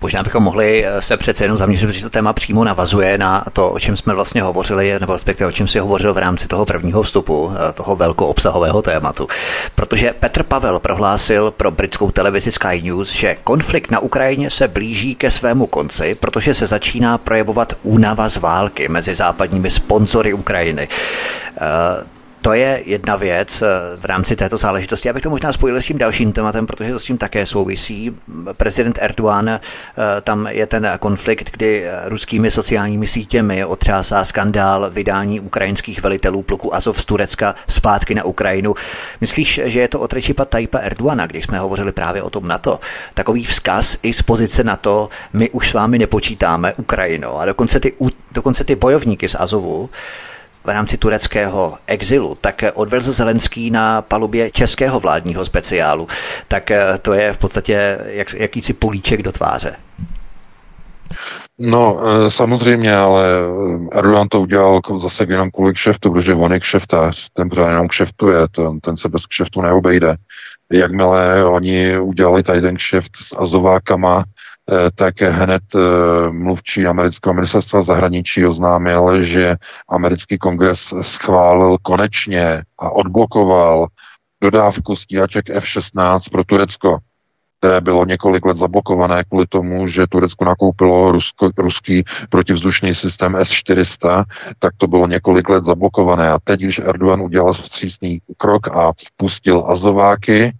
Možná bychom mohli eh, se přece jenom zaměřit, že to téma přímo navazuje na to, o čem jsme vlastně hovořili, nebo respektive o čem si hovořil v rámci toho prvního vstupu, eh, toho velkoobsahového tématu. Protože Petr Pavel prohlásil pro britskou televizi Sky News, že konflikt na Ukrajině se blíží ke svému konci, protože se začíná projevovat únava z války mezi západními sponzory Ukrajiny. To je jedna věc eh, v rámci této záležitosti. Já bych to možná spojil s tím dalším tématem, protože to s tím také souvisí. Prezident Erdogan, eh, tam je ten konflikt, kdy eh, ruskými sociálními sítěmi otřásá skandál vydání ukrajinských velitelů pluku Azov z Turecka zpátky na Ukrajinu. Myslíš, že je to od Rečipa Tajpa Erdogana, když jsme hovořili právě o tom NATO? Takový vzkaz i z pozice NATO, my už s vámi nepočítáme Ukrajinu a dokonce ty, dokonce ty bojovníky z Azovu, v rámci tureckého exilu, tak odvezl Zelenský na palubě českého vládního speciálu. Tak eh, to je v podstatě jak, jakýsi políček do tváře. No, eh, samozřejmě, ale eh, Erdogan to udělal zase jenom kvůli kšeftu, protože on je kšeftář, ten pořád jenom kšeftuje, ten, ten se bez kšeftu neobejde. Jakmile oni udělali tady ten kšeft s Azovákama, Eh, tak hned eh, mluvčí amerického ministerstva zahraničí oznámil, že americký kongres schválil konečně a odblokoval dodávku stíhaček F-16 pro Turecko, které bylo několik let zablokované kvůli tomu, že Turecko nakoupilo rusko, ruský protivzdušný systém S-400, tak to bylo několik let zablokované. A teď, když Erdogan udělal vstřícný krok a pustil Azováky,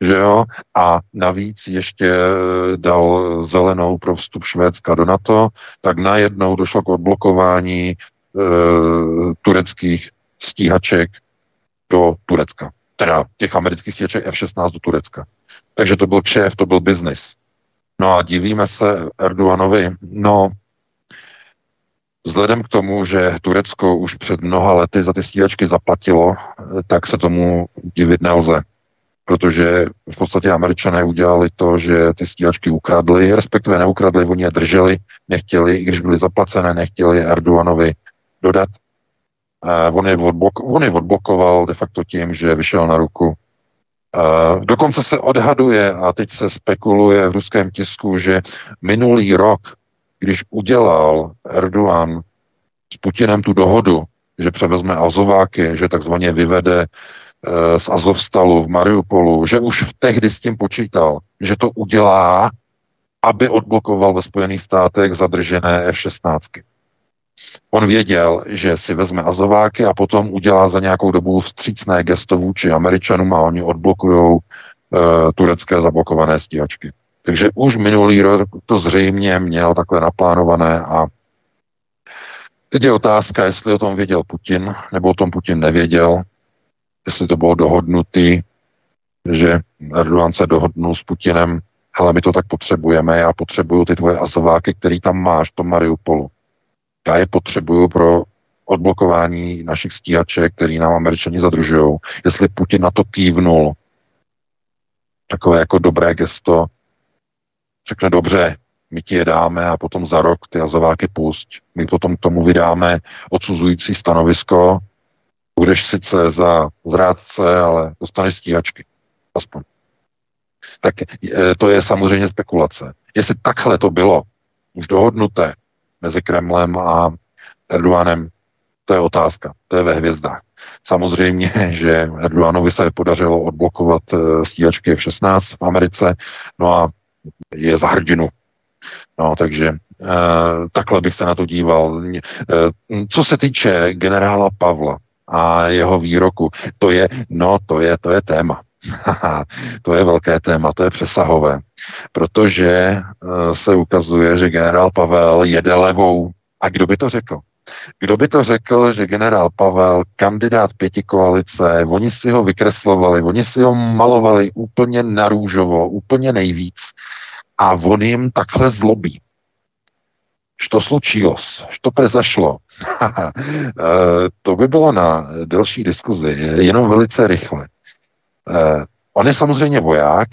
že jo, a navíc ještě eh, dal zelenou pro vstup Švédska do NATO, tak najednou došlo k odblokování e, tureckých stíhaček do Turecka. Teda těch amerických stíhaček F-16 do Turecka. Takže to byl šéf, to byl biznis. No a divíme se Erdoganovi, no Vzhledem k tomu, že Turecko už před mnoha lety za ty stíhačky zaplatilo, eh, tak se tomu divit nelze protože v podstatě američané udělali to, že ty stíhačky ukradli, respektive neukradli, oni je drželi, nechtěli, i když byly zaplacené, nechtěli Erdoganovi dodat. Uh, on, je odblok, on je odblokoval de facto tím, že vyšel na ruku. Uh, dokonce se odhaduje, a teď se spekuluje v ruském tisku, že minulý rok, když udělal Erdogan s Putinem tu dohodu, že převezme Azováky, že takzvaně vyvede Eh, z Azovstalu v Mariupolu, že už v tehdy s tím počítal, že to udělá, aby odblokoval ve Spojených státech zadržené F-16. On věděl, že si vezme Azováky a potom udělá za nějakou dobu vstřícné gesto vůči Američanům a oni odblokují uh, turecké zablokované stíhačky. Takže už minulý rok to zřejmě měl takhle naplánované a teď je otázka, jestli o tom věděl Putin, nebo o tom Putin nevěděl jestli to bylo dohodnutý, že Erdogan se dohodnul s Putinem, ale my to tak potřebujeme, já potřebuju ty tvoje azováky, který tam máš, to Mariupolu. Já je potřebuju pro odblokování našich stíhaček, který nám američani zadržují. Jestli Putin na to kývnul, takové jako dobré gesto, řekne dobře, my ti je dáme a potom za rok ty azováky pusť. My potom k tomu vydáme odsuzující stanovisko, budeš sice za zrádce, ale dostaneš stíhačky. Aspoň. Tak to je samozřejmě spekulace. Jestli takhle to bylo, už dohodnuté mezi Kremlem a Erdoganem, to je otázka, to je ve hvězdách. Samozřejmě, že Erdoganovi se podařilo odblokovat eh, stíhačky F-16 v Americe, no a je za hrdinu. No, takže eh, takhle bych se na to díval. Eh, co se týče generála Pavla a jeho výroku, to je, no, to je, to je téma. to je velké téma, to je přesahové, protože se ukazuje, že generál Pavel jede levou. A kdo by to řekl? Kdo by to řekl, že generál Pavel, kandidát pěti koalice, oni si ho vykreslovali, oni si ho malovali úplně narůžovo, úplně nejvíc a on jim takhle zlobí. Što slučilo, što prezašlo. Eh, to by bylo na delší diskuzi, jenom velice rychle. Eh, on je samozřejmě voják,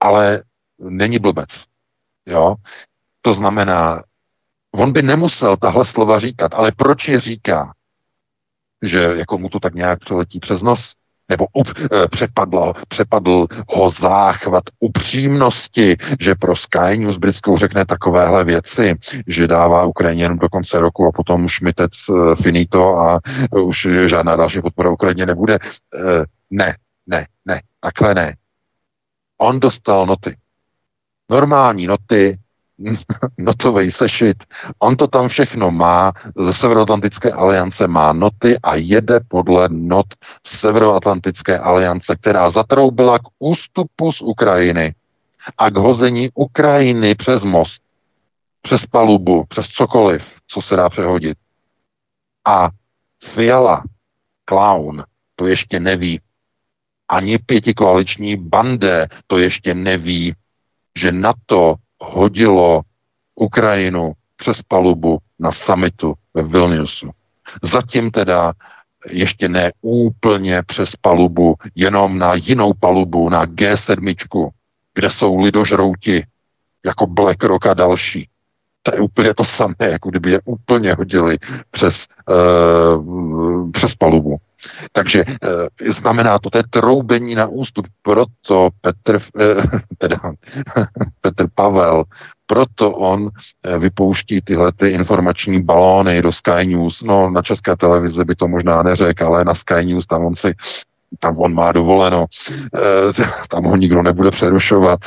ale není blbec. Jo? To znamená, On by nemusel tahle slova říkat, ale proč je říká? Že jako mu to tak nějak přeletí přes nos? Nebo up, eh, přepadl, přepadl ho záchvat upřímnosti, že pro Sky News britskou řekne takovéhle věci, že dává Ukrajině jenom do konce roku a potom šmitec eh, finito a už žádná další podpora Ukrajině nebude. Eh, ne, ne, ne, takhle ne. On dostal noty. Normální noty notový sešit. On to tam všechno má, ze Severoatlantické aliance má noty a jede podle not Severoatlantické aliance, která zatroubila k ústupu z Ukrajiny a k hození Ukrajiny přes most, přes palubu, přes cokoliv, co se dá přehodit. A Fiala, clown, to ještě neví. Ani pětikoaliční bandé to ještě neví, že NATO hodilo Ukrajinu přes palubu na summitu ve Vilniusu. Zatím teda ještě ne úplně přes palubu, jenom na jinou palubu, na G7, kde jsou lidožrouti, jako BlackRock a další. To je úplně to samé, jako kdyby je úplně hodili přes, uh, přes palubu. Takže e, znamená to, to je troubení na ústup, proto Petr, e, teda, Petr Pavel, proto on e, vypouští tyhle ty informační balóny do Sky News. No, na české televizi by to možná neřekl, ale na Sky News tam on si tam on má dovoleno, tam ho nikdo nebude přerušovat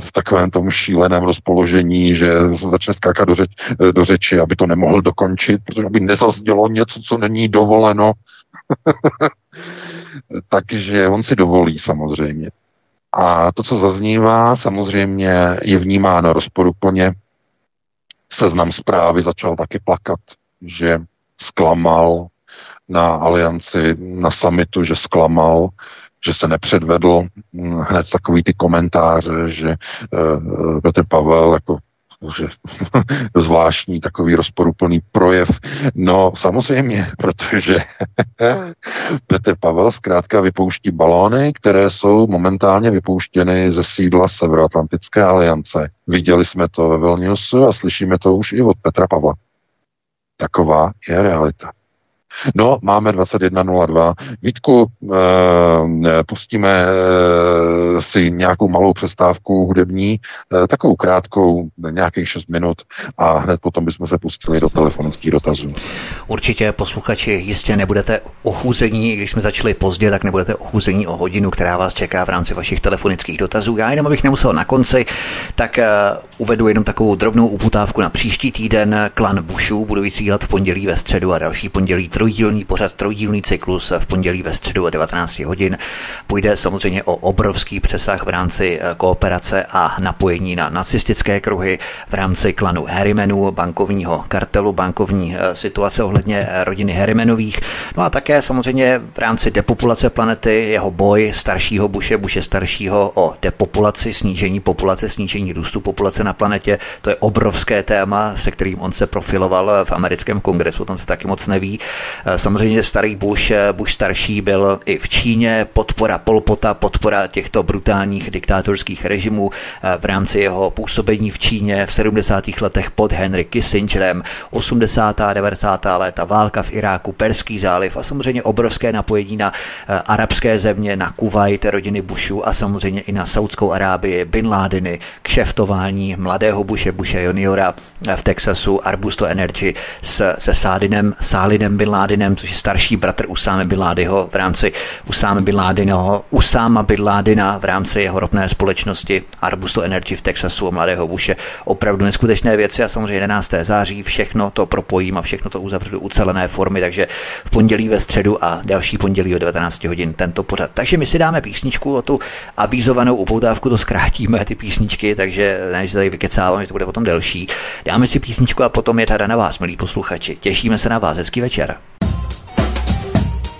v takovém tom šíleném rozpoložení, že začne skákat do, řeč, do řeči, aby to nemohl dokončit, protože aby nezaznělo něco, co není dovoleno. Takže on si dovolí samozřejmě. A to, co zaznívá, samozřejmě je vnímáno rozporuplně. Seznam zprávy začal taky plakat, že zklamal na alianci, na samitu, že zklamal, že se nepředvedl. Hned takový ty komentáře, že uh, Petr Pavel jako že zvláštní takový rozporuplný projev. No samozřejmě, protože Petr Pavel zkrátka vypouští balóny, které jsou momentálně vypouštěny ze sídla Severoatlantické aliance. Viděli jsme to ve Vilniusu a slyšíme to už i od Petra Pavla. Taková je realita. No, máme 21.02. Vítku, e, pustíme e, si nějakou malou přestávku hudební, e, takovou krátkou, nějakých 6 minut a hned potom bychom se pustili do telefonických dotazů. Určitě posluchači jistě nebudete ochuzení, když jsme začali pozdě, tak nebudete ochuzení o hodinu, která vás čeká v rámci vašich telefonických dotazů. Já jenom abych nemusel na konci, tak uh, uvedu jenom takovou drobnou uputávku na příští týden. Klan Bushů budu vysílat v pondělí ve středu a další pondělí trojdílný pořad, trojdílný cyklus v pondělí ve středu o 19 hodin. Půjde samozřejmě o obrovský přesah v rámci eh, kooperace a napojení na nacistické kruhy v rámci klanu Harrimanů, bankovního kartelu, bankovní eh, situace ohledně eh, rodiny Harrimanových. No a také samozřejmě v rámci depopulace planety jeho boj staršího Buše, Buše staršího o depopulaci, snížení populace, snížení růstu populace na planetě. To je obrovské téma, se kterým on se profiloval v americkém kongresu, o tom se taky moc neví. Samozřejmě starý Bush, Bush starší byl i v Číně, podpora Polpota, podpora těchto brutálních diktátorských režimů v rámci jeho působení v Číně v 70. letech pod Henry Kissingerem, 80. a 90. léta válka v Iráku, Perský záliv a samozřejmě obrovské napojení na arabské země, na Kuwait, rodiny Bushů a samozřejmě i na Saudskou Arábii, Bin Ládiny, kšeftování mladého Bushe, Bushe juniora v Texasu, Arbusto Energy s, se Sádinem, Sálidem Bin Ládinem, což je starší bratr Usáme Bin Ládyho v rámci Usáme Bin Ládinoho, Usáma Bin Ládina v rámci jeho ropné společnosti Arbusto Energy v Texasu a mladého Bushe. Opravdu neskutečné věci a samozřejmě 11. září všechno to propojím a všechno to uzavřu do ucelené formy, takže v pondělí ve středu a další pondělí o 19 hodin tento pořad. Takže my si dáme písničku o tu avizovanou upoutávku, to zkrátíme ty písničky, takže než tady vykecávám, že to bude potom delší. Dáme si písničku a potom je tady na vás, milí posluchači. Těšíme se na vás, hezký večer.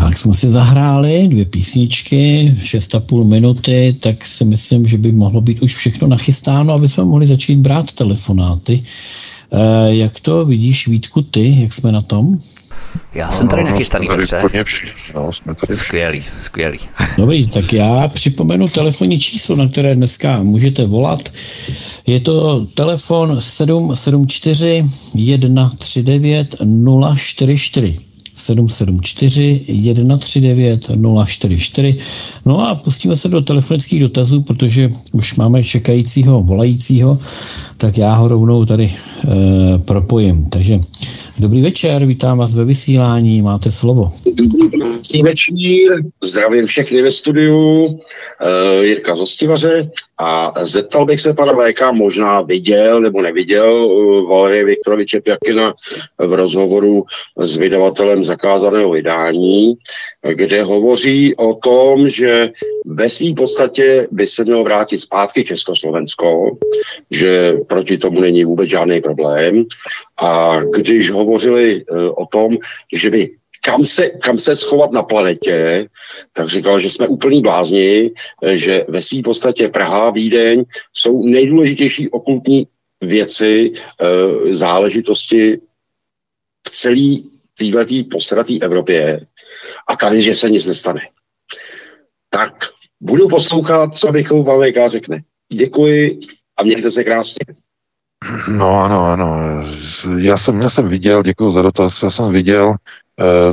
Tak jsme si zahráli dvě písničky, 6,5 minuty, tak si myslím, že by mohlo být už všechno nachystáno, aby jsme mohli začít brát telefonáty. E, jak to vidíš, Vítku, ty, jak jsme na tom? Já jsem tady no, nachystaný, dobře. No, jsme tady skvělý, skvělý. Dobrý, tak já připomenu telefonní číslo, na které dneska můžete volat. Je to telefon 774 139 044. 774 139 044. No a pustíme se do telefonických dotazů, protože už máme čekajícího, volajícího, tak já ho rovnou tady e, propojím. Takže dobrý večer, vítám vás ve vysílání, máte slovo. Dobrý večer, zdravím všechny ve studiu, e, Jirka Zostivaře a zeptal bych se pana VK, možná viděl nebo neviděl uh, Valerie Viktoroviče Pjakina v rozhovoru s vydavatelem zakázaného vydání, kde hovoří o tom, že ve své podstatě by se mělo vrátit zpátky Československo, že proti tomu není vůbec žádný problém. A když hovořili uh, o tom, že by kam se, kam se schovat na planetě, tak říkal, že jsme úplný blázni, že ve své podstatě Praha, Vídeň jsou nejdůležitější okultní věci, eh, záležitosti v celé této posratý Evropě a tady, že se nic nestane. Tak budu poslouchat, co Michal Valéka řekne. Děkuji a mějte se krásně. No ano, ano. Já jsem, já jsem viděl, děkuji za dotaz, já jsem viděl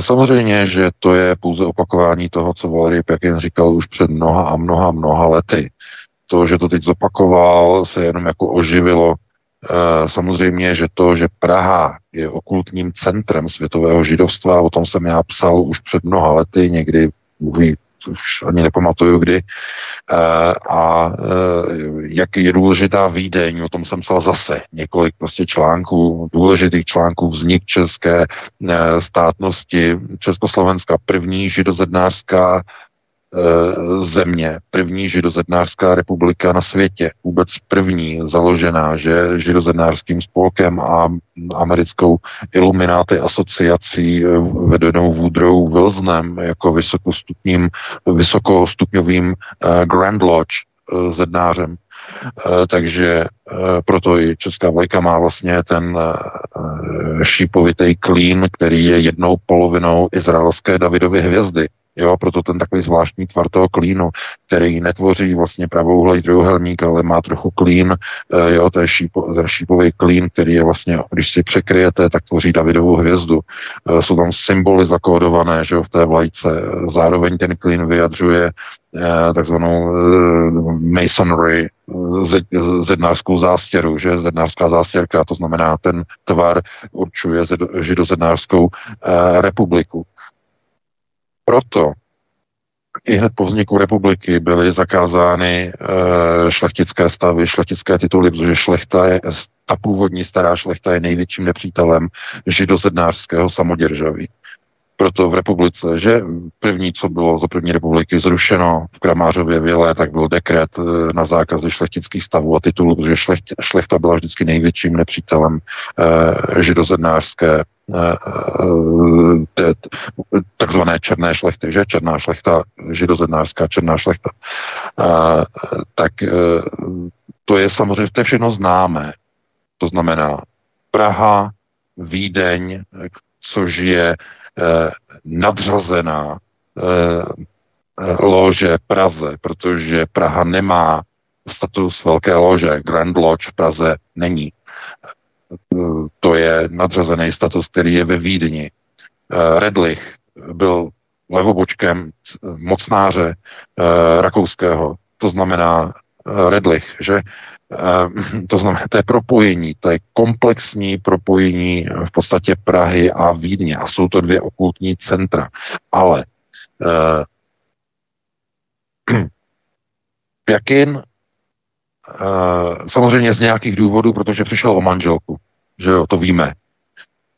samozřejmě, že to je pouze opakování toho, co Valery Pěkin říkal už před mnoha a mnoha, mnoha lety. To, že to teď zopakoval, se jenom jako oživilo. Eh, samozřejmě, že to, že Praha je okultním centrem světového židovstva, o tom jsem já psal už před mnoha lety, někdy už ani nepamatuju kdy, eh, a eh, jak je důležitá Vídeň, o tom jsem psal zase několik prostě článků, důležitých článků vznik české eh, státnosti, Československa první židozednářská země, první židozednářská republika na světě, vůbec první založená, že židozednářským spolkem a americkou ilumináty asociací eh, vedenou Woodrow Wilsonem jako vysokostupním, vysokostupňovým uh, Grand Lodge zednářem. Takže proto i česká vlajka má vlastně ten šípovitý klín, který je jednou polovinou izraelské Davidovy hvězdy. Jo, proto ten takový zvláštní tvar toho klínu, který netvoří vlastně pravouhlej trojuhelník, ale má trochu klín, eh, jo, je šípo, ten šípový klín, který je vlastně, když si překryjete, tak tvoří Davidovou hvězdu. Eh, jsou tam symboly zakódované, že jo, v té vlajce. Zároveň ten klín vyjadřuje eh, takzvanou masonry, zednářskou zástěru, že zednářská zástěrka, to znamená ten tvar určuje židozednářskou republiku. Proto i hned po vzniku republiky byly zakázány e, šlechtické stavy, šlechtické tituly, protože šlechta je, ta původní stará šlechta je největším nepřítelem židozednářského samoděržaví. proto v republice, že první, co bylo za první republiky zrušeno v Kramářově vile, tak byl dekret eh, na zákazy šlechtických stavů a titulů, protože šlecht, šlechta byla vždycky největším nepřítelem eh, židozednářské takzvané černé šlechty, že? Černá šlechta, židozednářská černá šlechta. Eh, tak eh, to je samozřejmě, to je všechno známé. To znamená Praha, Vídeň, což je Eh, nadřazená eh, lože Praze, protože Praha nemá status velké lože. Grand Lodge v Praze není. Eh, to je nadřazený status, který je ve Vídni. Redlich byl levobočkem mocnáře rakouského, to znamená Redlich, že to znamená, to je propojení, to je komplexní propojení v podstatě Prahy a Vídně a jsou to dvě okultní centra. Ale uh, samozřejmě z nějakých důvodů, protože přišel o manželku, že jo, to víme,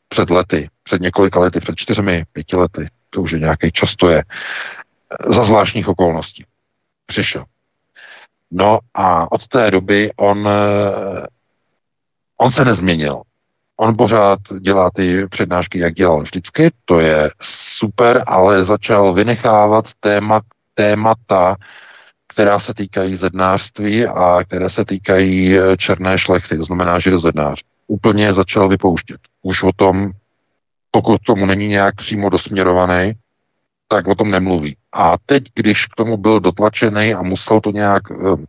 před lety, před několika lety, před čtyřmi, pěti lety, to už je nějaký čas, to je, za zvláštních okolností. Přišel. No a od té doby on, eh, on se nezměnil. On pořád dělá ty přednášky, jak dělal vždycky, to je super, ale začal vynechávat téma, témata, která se týkají zednářství a které se týkají eh, černé šlechty, to znamená židozednář. Úplně začal vypouštět. Už o tom, pokud tomu není nějak přímo dosměrovaný, tak o tom nemluví. A teď, když k tomu byl dotlačený a musel to nějak uh, uh,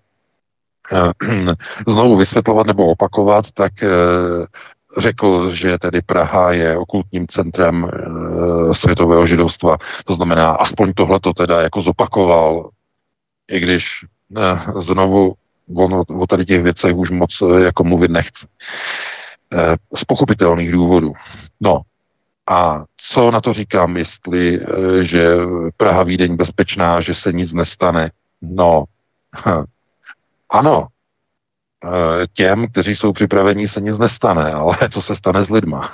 znovu vysvětlovat nebo opakovat, tak řekl, že tedy Praha je okultním centrem světového židovstva. To znamená, aspoň tohle to teda jako zopakoval, i když uh, znovu on o, o tady těch věcech už moc uh, jako mluvit nechce. Uh, z pochopitelných důvodů. No, a co na to říkám, jestli, eh, že Praha Vídeň bezpečná, že se nic nestane? No, ano, eh, těm, kteří jsou připraveni, se nic nestane, ale co se stane s lidma?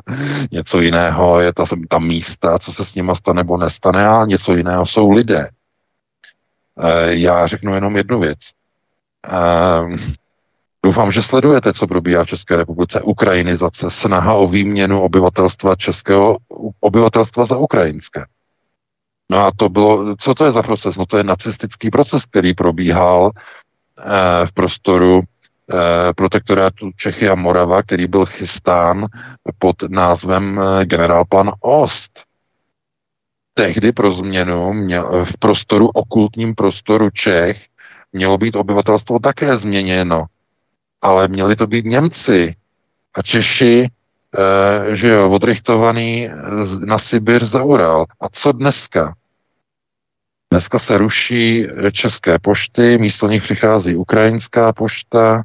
něco jiného je ta, ta místa, co se s nima stane nebo nestane a něco jiného jsou lidé. Eh, já řeknu jenom jednu věc. Doufám, že sledujete, co probíhá v České republice. Ukrajinizace, snaha o výměnu obyvatelstva českého, obyvatelstva za ukrajinské. No a to bylo, co to je za proces? No to je nacistický proces, který probíhal eh, v prostoru eh, protektorátu Čechy a Morava, který byl chystán pod názvem generálplan Ost. Tehdy pro změnu měl, v prostoru, okultním prostoru Čech, mělo být obyvatelstvo také změněno ale měli to být Němci a Češi, e, že jo, odrichtovaný na Sibir za Ural. A co dneska? Dneska se ruší české pošty, místo nich přichází ukrajinská pošta,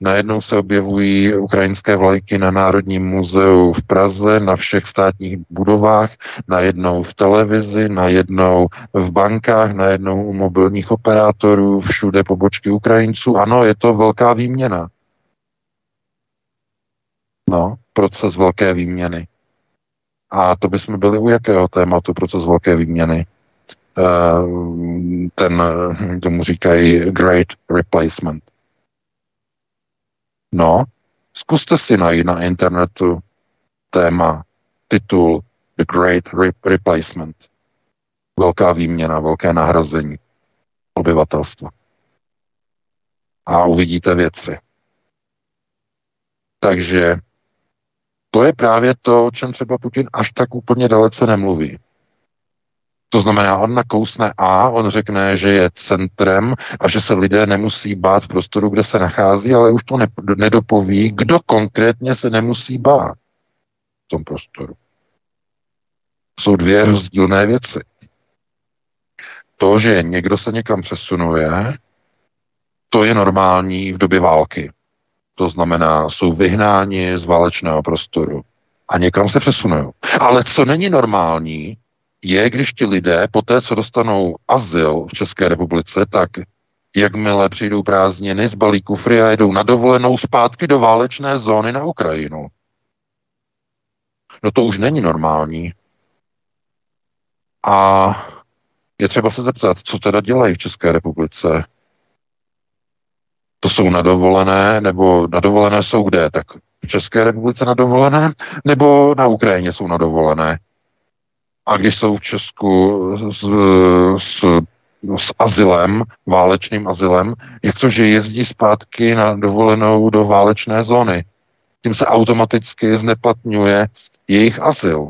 Najednou se objevují ukrajinské vlajky na Národním muzeu v Praze, na všech státních budovách, najednou v televizi, najednou v bankách, najednou u mobilních operátorů, všude pobočky Ukrajinců. Ano, je to velká výměna. No, proces velké výměny. A to bychom byli u jakého tématu proces velké výměny? Uh, ten, tomu říkají great replacement. No, zkuste si najít na internetu téma, titul The Great Replacement. Velká výměna, velké nahrazení obyvatelstva. A uvidíte věci. Takže to je právě to, o čem třeba Putin až tak úplně dalece nemluví. To znamená, on nakousne A, on řekne, že je centrem a že se lidé nemusí bát v prostoru, kde se nachází, ale už to ne, nedopoví, kdo konkrétně se nemusí bát v tom prostoru. Jsou dvě rozdílné věci. To, že někdo se někam přesunuje, to je normální v době války. To znamená, jsou vyhnáni z válečného prostoru a někam se přesunují. Ale co není normální, je, když ti lidé po té, co dostanou azyl v České republice, tak jakmile přijdou prázdniny, zbalí kufry a jedou na dovolenou zpátky do válečné zóny na Ukrajinu. No to už není normální. A je třeba se zeptat, co teda dělají v České republice. To jsou nadovolené, nebo nadovolené jsou kde? Tak v České republice nadovolené, nebo na Ukrajině jsou nadovolené? A když jsou v Česku s, s, s azylem, válečným azylem, jak to, že jezdí zpátky na dovolenou do válečné zóny? Tím se automaticky zneplatňuje jejich azyl.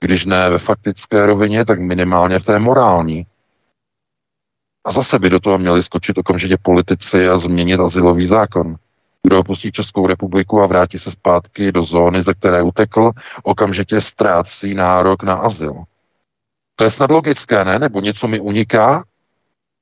Když ne ve faktické rovině, tak minimálně v té morální. A zase by do toho měli skočit okamžitě politici a změnit asilový zákon. Kdo opustí Českou republiku a vrátí se zpátky do zóny, ze které utekl, okamžitě ztrácí nárok na azyl. To je snad logické, ne? Nebo něco mi uniká?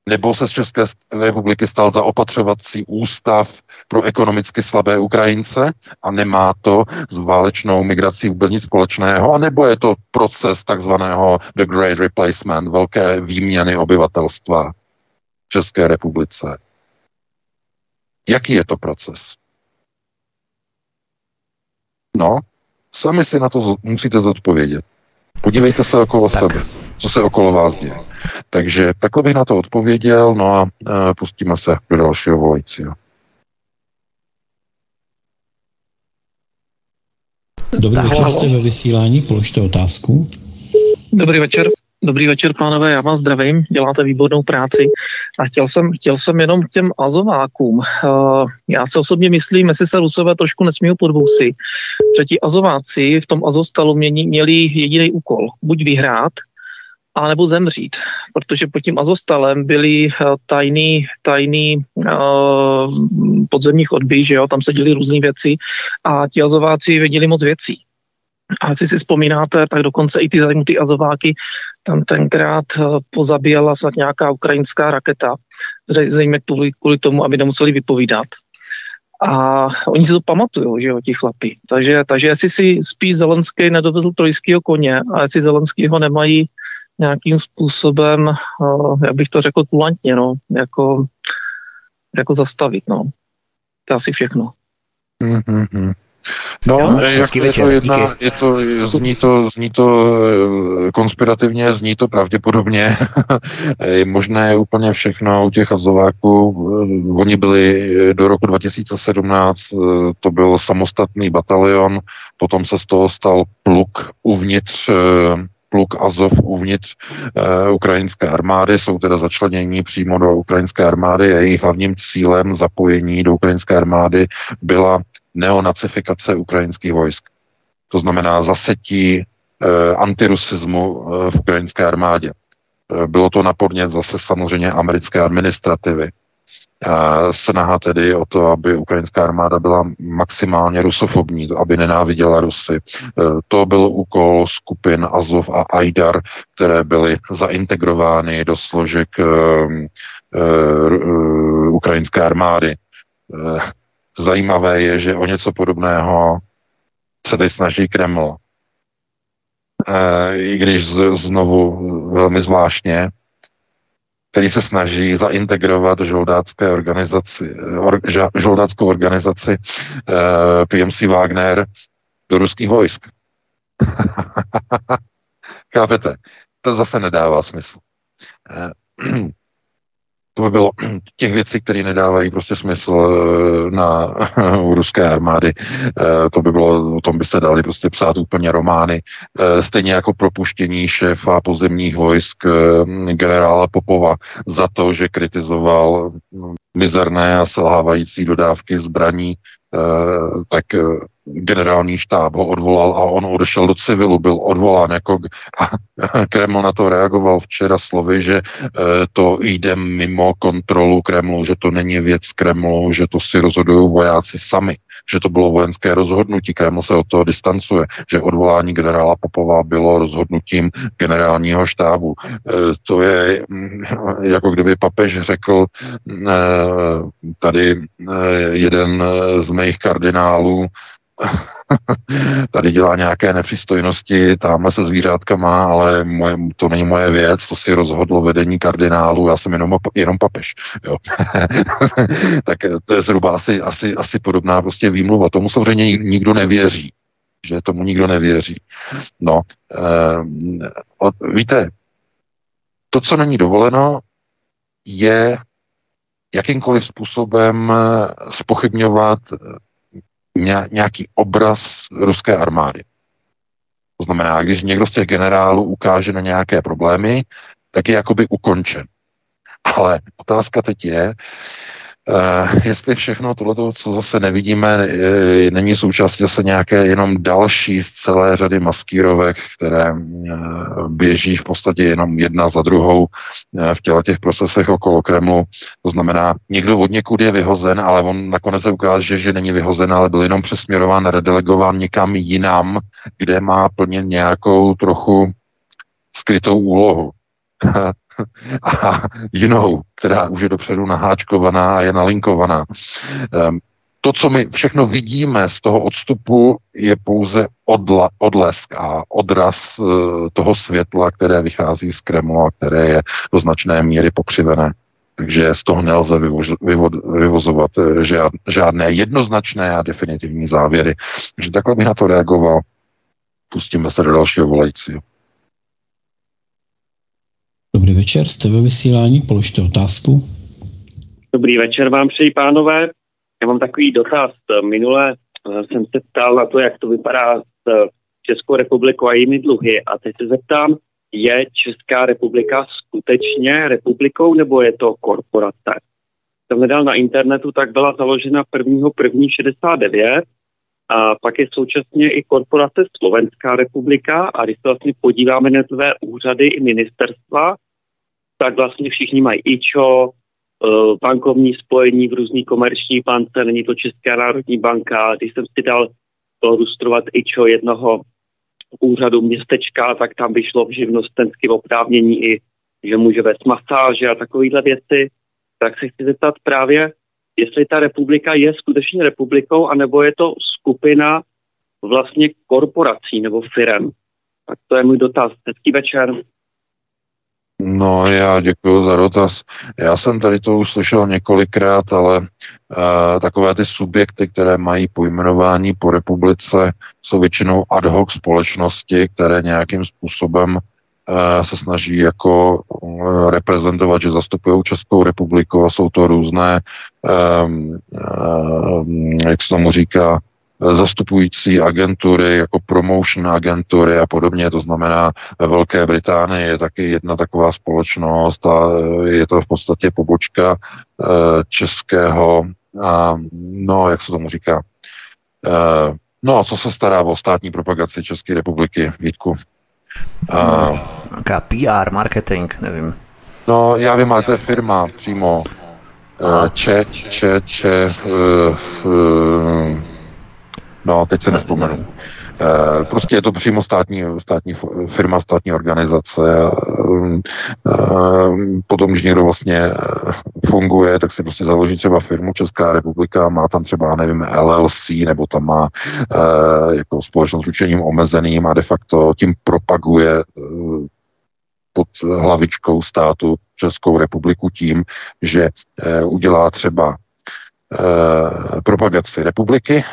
Nebo se z České republiky stal zaopatřovací ústav pro ekonomicky slabé Ukrajince a nemá to s válečnou migrací vůbec nic společného, a nebo je to proces takzvaného The Great Replacement, velké výměny obyvatelstva v České republice. Jaký je to proces? No, sami si na to musíte zodpovědět. Podívejte se okolo tak. sebe, co se okolo vás děje. Takže takhle bych na to odpověděl, no a e, pustíme se do dalšího volajícího. Dobrý večer, jste ve vysílání, položte otázku. Dobrý večer. Dobrý večer, pánové, já vás zdravím, děláte výbornou práci a chtěl jsem, chtěl jsem jenom k těm azovákům. Uh, já si osobně myslím, jestli se Rusové trošku nesmí podvousy, že ti azováci v tom azostalu měli, měli jediný úkol, buď vyhrát, a nebo zemřít, protože pod tím azostalem byly uh, tajný, tajný uh, podzemní chodby, že jo, tam se děly různé věci a ti azováci věděli moc věcí. A jestli si vzpomínáte, tak dokonce i ty ty azováky tam tenkrát eh, pozabíjela snad nějaká ukrajinská raketa, zřejmě kvůli, kvůli tomu, aby nemuseli vypovídat. A oni si to pamatují, že jo, ti chlapi. Takže, takže jestli si spíš Zelenský nedovezl trojského koně a jestli Zelenský ho nemají nějakým způsobem, uh, jak bych to řekl kulantně, no, jako, jako zastavit, no. To asi všechno. Mm-hmm. No, jo, jak je to jedna, je to, zní to, zní to eh, konspirativně, zní to pravděpodobně. je možné úplně všechno u těch azováků. Eh, oni byli do roku 2017, eh, to byl samostatný batalion, potom se z toho stal pluk uvnitř pluk Azov uvnitř uh, ukrajinské armády, jsou teda začlenění přímo do ukrajinské armády a jejich hlavním cílem zapojení do ukrajinské armády byla neonacifikace ukrajinských vojsk. To znamená zasetí eh, antirusismu eh, v ukrajinské armádě. Eh, bylo to naporně zase samozřejmě americké administrativy. Snaha tedy o to, aby ukrajinská armáda byla maximálně rusofobní, aby nenáviděla Rusy. To byl úkol skupin Azov a Aidar, které byly zaintegrovány do složek ukrajinské armády. Zajímavé je, že o něco podobného se teď snaží Kreml. E, I když z, znovu velmi zvláštně, který se snaží zaintegrovat žoldácké organizaci, or, žoldáckou organizaci e, PMC Wagner do ruských vojsk. Chápete? To zase nedává smysl. E, to by bylo těch věcí, které nedávají prostě smysl eh, na u ruské armády. Eh, to by bylo, o tom by se dali prostě psát úplně romány. Eh, stejně jako propuštění šéfa pozemních vojsk generála Popova za to, že kritizoval hm, mizerné a selhávající dodávky zbraní tak eh, generální štáb ho odvolal a on odešel do civilu, byl odvolán jako a Kreml na to reagoval včera slovy, že eh, to jde mimo kontrolu Kremlu, že to není věc Kremlu, že to si rozhodují vojáci sami, že to bylo vojenské rozhodnutí. Kreml se od toho distancuje, že odvolání generála Popova bylo rozhodnutím generálního štábu. To je mm, jako kdyby papež řekl tady jeden z mých kardinálů tady dělá nějaké nepřístojnosti, tamhle se zvířátkama, ale moje, to není moje věc, to si rozhodlo vedení kardinálu, já jsem jenom, jenom papež. Jo. tak to je zhruba asi, asi, asi podobná prostě výmluva. Tomu samozřejmě nikdo nevěří že tomu nikdo nevěří. No, e, víte, to, co není dovoleno, je jakýmkoliv způsobem spochybňovat nějaký obraz ruské armády. To znamená, když někdo z těch generálů ukáže na nějaké problémy, tak je jakoby ukončen. Ale otázka teď je, Uh, jestli všechno tohleto, co zase nevidíme, je, není součástí zase nějaké jenom další z celé řady maskírovek, které uh, běží v podstatě jenom jedna za druhou uh, v těle těch procesech okolo Kremlu. To znamená, někdo od někud je vyhozen, ale on nakonec se ukáže, že není vyhozen, ale byl jenom přesměrován, redelegován někam jinam, kde má plnit nějakou trochu skrytou úlohu. a jinou, která už je dopředu naháčkovaná a je nalinkovaná. Ehm, to, co my všechno vidíme z toho odstupu, je pouze odla, odlesk a odraz uh, toho světla, které vychází z Kremlu a které je do značné míry pokřivené. Takže z toho nelze vyvozovat žád, žádné jednoznačné a definitivní závěry. Takže takhle bych na to reagoval. Pustíme se do dalšího volajícího. Dobrý večer, jste ve vysílání, položte otázku. Dobrý večer vám přeji, pánové. Já mám takový dotaz. Minule eh, jsem se ptal na to, jak to vypadá s eh, Českou republikou a jejími dluhy. A teď se zeptám, je Česká republika skutečně republikou nebo je to korporace? Jsem hledal na internetu, tak byla založena 1.1.69 a pak je současně i korporace Slovenská republika a když se vlastně podíváme na tvé úřady i ministerstva, tak vlastně všichni mají IČO, eh, bankovní spojení v různý komerční bance, není to Česká národní banka. Když jsem si dal lustrovat IČO jednoho úřadu městečka, tak tam vyšlo v živnostenském oprávnění i, že může vést masáže a takovéhle věci. Tak se chci zeptat právě, jestli ta republika je skutečně republikou, anebo je to skupina vlastně korporací nebo firem. Tak to je můj dotaz. Hezký večer. No, já děkuji za dotaz. Já jsem tady to už slyšel několikrát, ale uh, takové ty subjekty, které mají pojmenování po republice, jsou většinou ad hoc společnosti, které nějakým způsobem uh, se snaží jako uh, reprezentovat, že zastupují Českou republiku a jsou to různé, um, um, jak se tomu říká, zastupující agentury, jako promotion agentury a podobně. To znamená, ve Velké Británii je taky jedna taková společnost a je to v podstatě pobočka eh, českého, a, no, jak se tomu říká, eh, no, co se stará o státní propagaci České republiky, Vítku? A, Nějaká PR, marketing, nevím. No, já vím, ale to je firma přímo. Če, če, če, uh, No, teď se nespomenu. Eh, prostě je to přímo státní, státní firma, státní organizace. Eh, potom, když někdo vlastně eh, funguje, tak si prostě založí třeba firmu Česká republika, má tam třeba, nevím, LLC, nebo tam má jako společnost s ručením omezeným a de facto tím propaguje pod hlavičkou státu Českou republiku tím, že udělá třeba propagaci republiky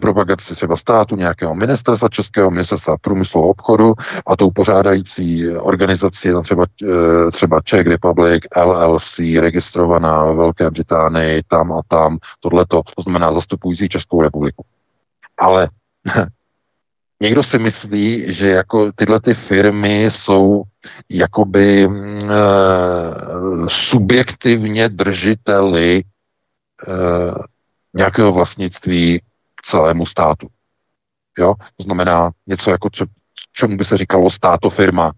propagaci třeba státu, nějakého ministerstva českého, ministerstva průmyslu a obchodu a tou pořádající organizací je třeba, eh, třeba Czech Republic, LLC, registrovaná ve Velké Británii, tam a tam, tohleto, to znamená zastupující Českou republiku. Ale někdo si myslí, že jako tyhle ty firmy jsou jakoby e, subjektivně držiteli e, nějakého vlastnictví celému státu. Jo? To znamená něco jako, co, čemu by se říkalo státofirma.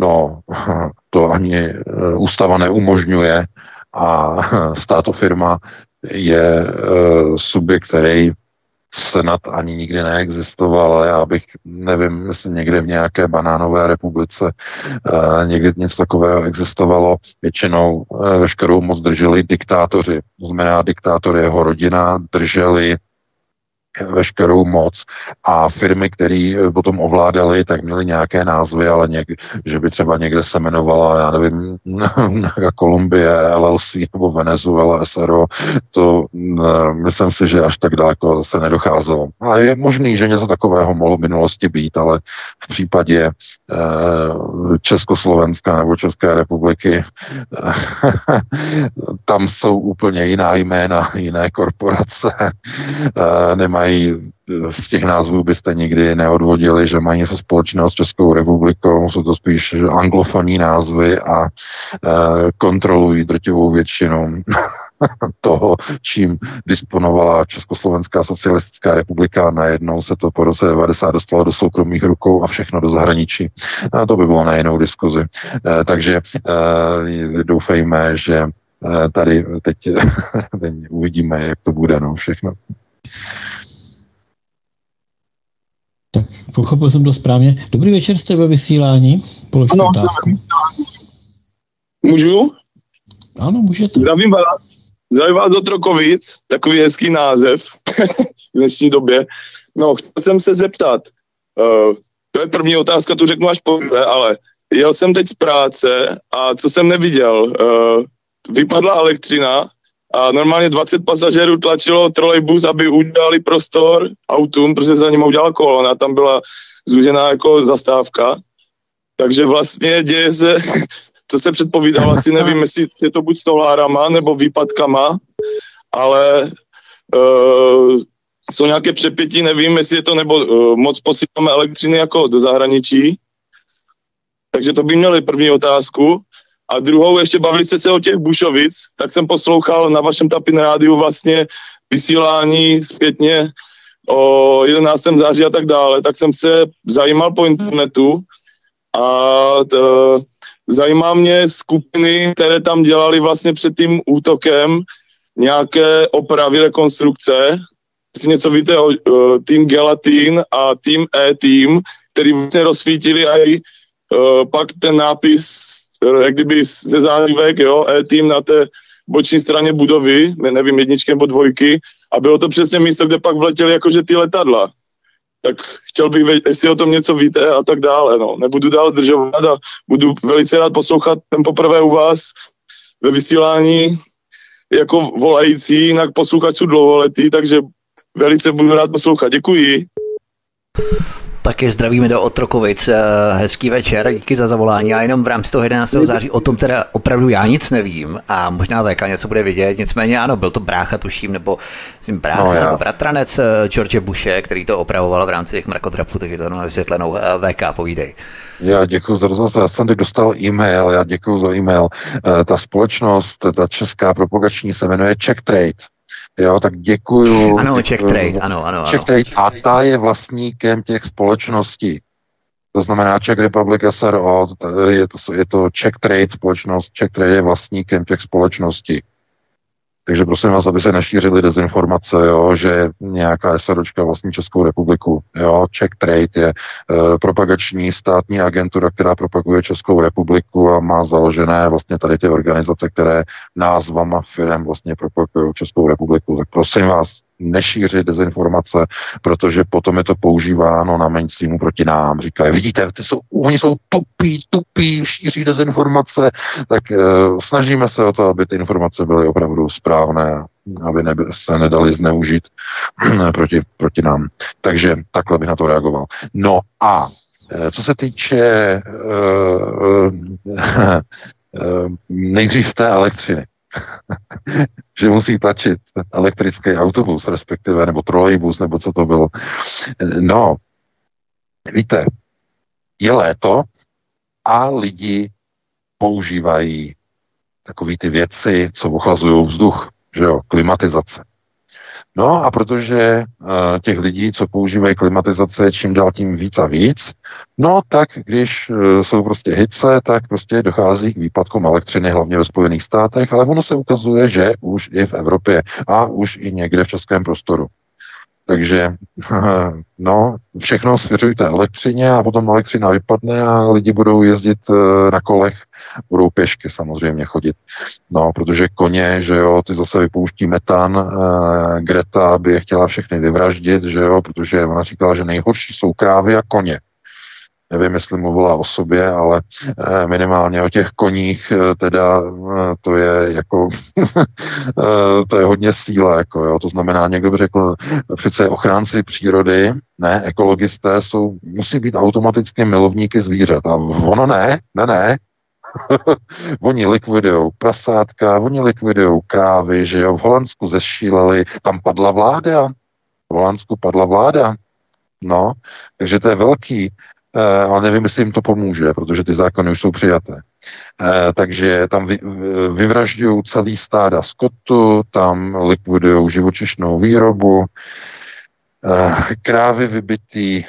No, to ani eh, ústava neumožňuje a státofirma je uh, subjekt, který Senat ani nikdy neexistoval, ale já bych, nevím, jestli někde v nějaké banánové republice uh, někdy něco takového existovalo. Většinou uh, veškerou moc drželi diktátoři. To znamená, diktátor jeho rodina drželi veškerou moc a firmy, které potom ovládaly, tak měly nějaké názvy, ale něk, že by třeba někde se jmenovala, já nevím, Kolumbie, LLC nebo Venezuela, SRO, to ne, myslím si, že až tak daleko se nedocházelo. A je možný, že něco takového mohlo v minulosti být, ale v případě eh, Československa nebo České republiky. Eh, tam jsou úplně jiná jména, jiné korporace, eh, nemají z těch názvů byste nikdy neodvodili, že mají něco společného s Českou republikou, jsou to spíš anglofonní názvy a kontrolují drtivou většinu toho, čím disponovala Československá socialistická republika. Najednou se to po roce 90 dostalo do soukromých rukou a všechno do zahraničí. A to by bylo na jinou diskuzi. E, takže e, doufejme, že e, tady teď, teď uvidíme, jak to bude, no, všechno. Tak pochopil jsem to správně. Dobrý večer, jste ve vysílání. Položte ano, otázku. Můžu? Ano, můžete. Zdravím vás. Zdravím vás do Trokovic, takový hezký název v dnešní době. No, chtěl jsem se zeptat, uh, to je první otázka, tu řeknu až po ale jel jsem teď z práce a co jsem neviděl, uh, vypadla elektřina a normálně 20 pasažerů tlačilo trolejbus, aby udělali prostor autům, protože za ním udělala kolona, tam byla zúžená jako zastávka. Takže vlastně děje se, co se předpovídalo, asi nevím, jestli je to buď solárama nebo výpadkama, ale uh, jsou nějaké přepětí, nevím, jestli je to nebo uh, moc posíláme elektřiny jako do zahraničí. Takže to by měli první otázku. A druhou, ještě bavili jste se o těch Bušovic, tak jsem poslouchal na vašem Tapin rádiu vlastně vysílání zpětně o 11. září a tak dále, tak jsem se zajímal po internetu a t, zajímá mě skupiny, které tam dělali vlastně před tím útokem nějaké opravy, rekonstrukce. Jestli něco víte o, o tým Gelatin a tým E-Team, který vlastně rozsvítili i uh, pak ten nápis jak kdyby ze zálivek, jo, e-tým na té boční straně budovy, nevím, jedničky nebo dvojky, a bylo to přesně místo, kde pak vletěly jakože ty letadla. Tak chtěl bych vědět, jestli o tom něco víte a tak dále. No. Nebudu dál zdržovat a budu velice rád poslouchat ten poprvé u vás ve vysílání jako volající, jinak posluchač jsou dlouholetý, takže velice budu rád poslouchat. Děkuji. Taky zdravíme do Otrokovic. Eh, hezký večer, díky za zavolání. A jenom v rámci toho 11. září o tom teda opravdu já nic nevím a možná VK něco bude vidět. Nicméně ano, byl to brácha, tuším, nebo myslím, brácha, no, nebo bratranec eh, George Bushe, který to opravoval v rámci těch mrakodrapů, takže to jenom vysvětlenou. Eh, VK, povídej. Já děkuji za rozhlas. Já jsem teď dostal e-mail, já děkuji za e-mail. Ta společnost, ta česká propagační se jmenuje Check Trade. Jo, tak děkuju. Ano, Czech Trade, ano, ano. Czech Trade a ta je vlastníkem těch společností. To znamená Czech Republic SRO, je to, je to Czech Trade společnost, Czech Trade je vlastníkem těch společností. Takže prosím vás, aby se nešířily dezinformace, jo, že nějaká SROčka vlastní Českou republiku. Jo. Czech Trade je e, propagační státní agentura, která propaguje Českou republiku a má založené vlastně tady ty organizace, které názvama firm vlastně propagují Českou republiku. Tak prosím vás, nešířit dezinformace, protože potom je to používáno na mainstreamu proti nám. Říkají, vidíte, ty jsou, oni jsou tupí, tupí, šíří dezinformace, tak uh, snažíme se o to, aby ty informace byly opravdu správné, aby neby, se nedali zneužít proti, proti nám. Takže takhle bych na to reagoval. No a eh, co se týče uh, uh, nejdřív té elektřiny, že musí tlačit elektrický autobus, respektive, nebo trolejbus, nebo co to bylo. No, víte, je léto a lidi používají takové ty věci, co ochlazují vzduch, že jo, klimatizace. No a protože uh, těch lidí, co používají klimatizace, čím dál tím víc a víc, no tak když uh, jsou prostě hice, tak prostě dochází k výpadkům elektřiny, hlavně ve Spojených státech, ale ono se ukazuje, že už i v Evropě a už i někde v českém prostoru. Takže no, všechno svěřujte elektřině a potom elektřina vypadne a lidi budou jezdit eh, na kolech, budou pěšky samozřejmě chodit. No, protože koně, že jo, ty zase vypouští metan, uh, Greta by je chtěla všechny vyvraždit, že jo, protože ona říkala, že nejhorší jsou krávy a koně. Nevím, jestli mluvila o sobě, ale eh, minimálně o těch koních, eh, teda eh, to je jako, to je hodně síla, jako jo. to znamená, někdo by řekl, přece ochránci přírody, ne, ekologisté jsou, musí být automaticky milovníky zvířat. A ono ne, ne, ne, oni likvidují prasátka, oni likvidují krávy, že jo, v Holandsku zešíleli, tam padla vláda, v Holandsku padla vláda, no, takže to je velký, ale nevím, jestli jim to pomůže, protože ty zákony už jsou přijaté. Eh, takže tam vy, vyvražďují celý stáda skotu, tam likvidují živočišnou výrobu, eh, krávy vybitý,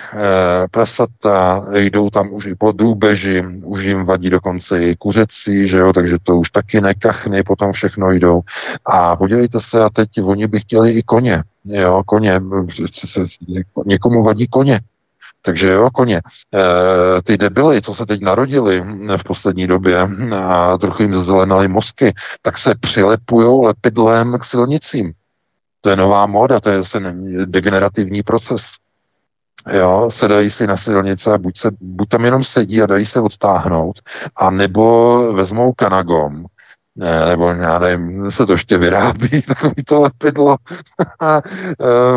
prasata, jdou tam už i po drůbeži, už jim vadí dokonce i kuřecí, že jo, takže to už taky nekachny, potom všechno jdou. A podívejte se, a teď oni by chtěli i koně, jo, koně, někomu vadí koně, takže jo, koně. E, ty debily, co se teď narodili v poslední době a trochu jim zelenaly mozky, tak se přilepujou lepidlem k silnicím. To je nová móda, to je degenerativní proces. Jo, sedají si na silnice a buď, se, buď tam jenom sedí a dají se odtáhnout, a nebo vezmou kanagom nebo já nevím, se to ještě vyrábí, takový to lepidlo,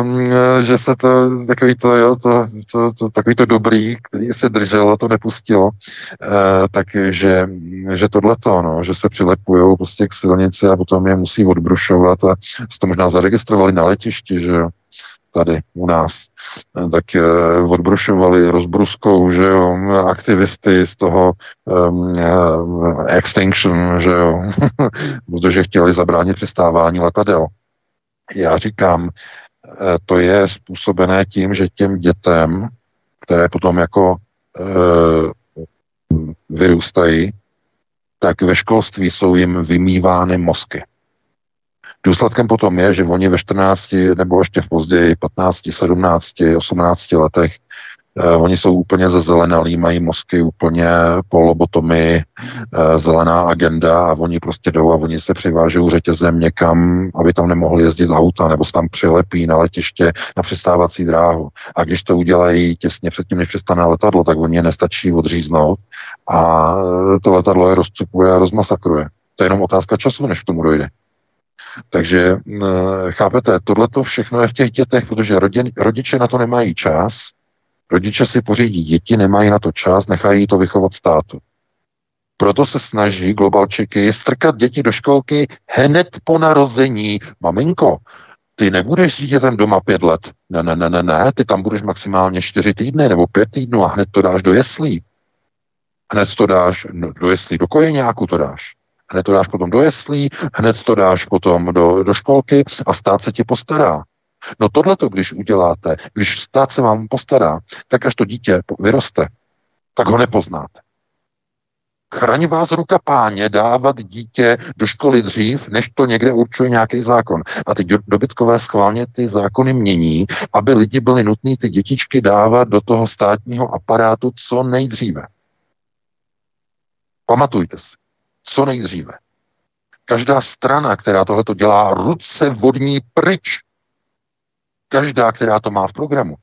um, že se to, takový to, jo, to, to, to, takový to dobrý, který se drželo, to nepustilo, uh, takže že tohleto, no, že se přilepují prostě k silnici a potom je musí odbrušovat a to možná zaregistrovali na letišti, že jo, tady u nás, eh, tak eh, odbrušovali rozbruskou, že jo, aktivisty z toho um, extinction, že jo, protože chtěli zabránit přistávání letadel. Já říkám, to je způsobené tím, že těm dětem, které potom jako uh, vyrůstají, tak ve školství jsou jim vymývány mozky. Důsledkem potom je, že oni ve 14 nebo ještě v později 15, 17, 18 letech Uh, oni jsou úplně zezelenalí, mají mozky úplně po lobotomii, uh, zelená agenda a oni prostě jdou a oni se přivážou řetězem někam, aby tam nemohli jezdit auta, nebo se tam přilepí na letiště na přistávací dráhu. A když to udělají těsně předtím, než přistane letadlo, tak oni je nestačí odříznout a to letadlo je rozcupuje a rozmasakruje. To je jenom otázka času, než k tomu dojde. Takže chápete, tohle to všechno je v těch dětech, protože rodin, rodiče na to nemají čas, rodiče si pořídí děti, nemají na to čas, nechají to vychovat státu. Proto se snaží globalčeky strkat děti do školky hned po narození. Maminko, ty nebudeš s dítětem doma pět let. Ne, ne, ne, ne, ne, ty tam budeš maximálně čtyři týdny nebo pět týdnů a hned to dáš do jeslí. Hned to dáš do jeslí, do kojeňáku to dáš hned to dáš potom do jeslí, hned to dáš potom do, do školky a stát se ti postará. No tohle to, když uděláte, když stát se vám postará, tak až to dítě vyroste, tak ho nepoznáte. Chraň vás ruka páně dávat dítě do školy dřív, než to někde určuje nějaký zákon. A ty dobytkové schválně ty zákony mění, aby lidi byli nutní ty dětičky dávat do toho státního aparátu co nejdříve. Pamatujte si co nejdříve. Každá strana, která tohleto dělá, ruce vodní pryč. Každá, která to má v programu.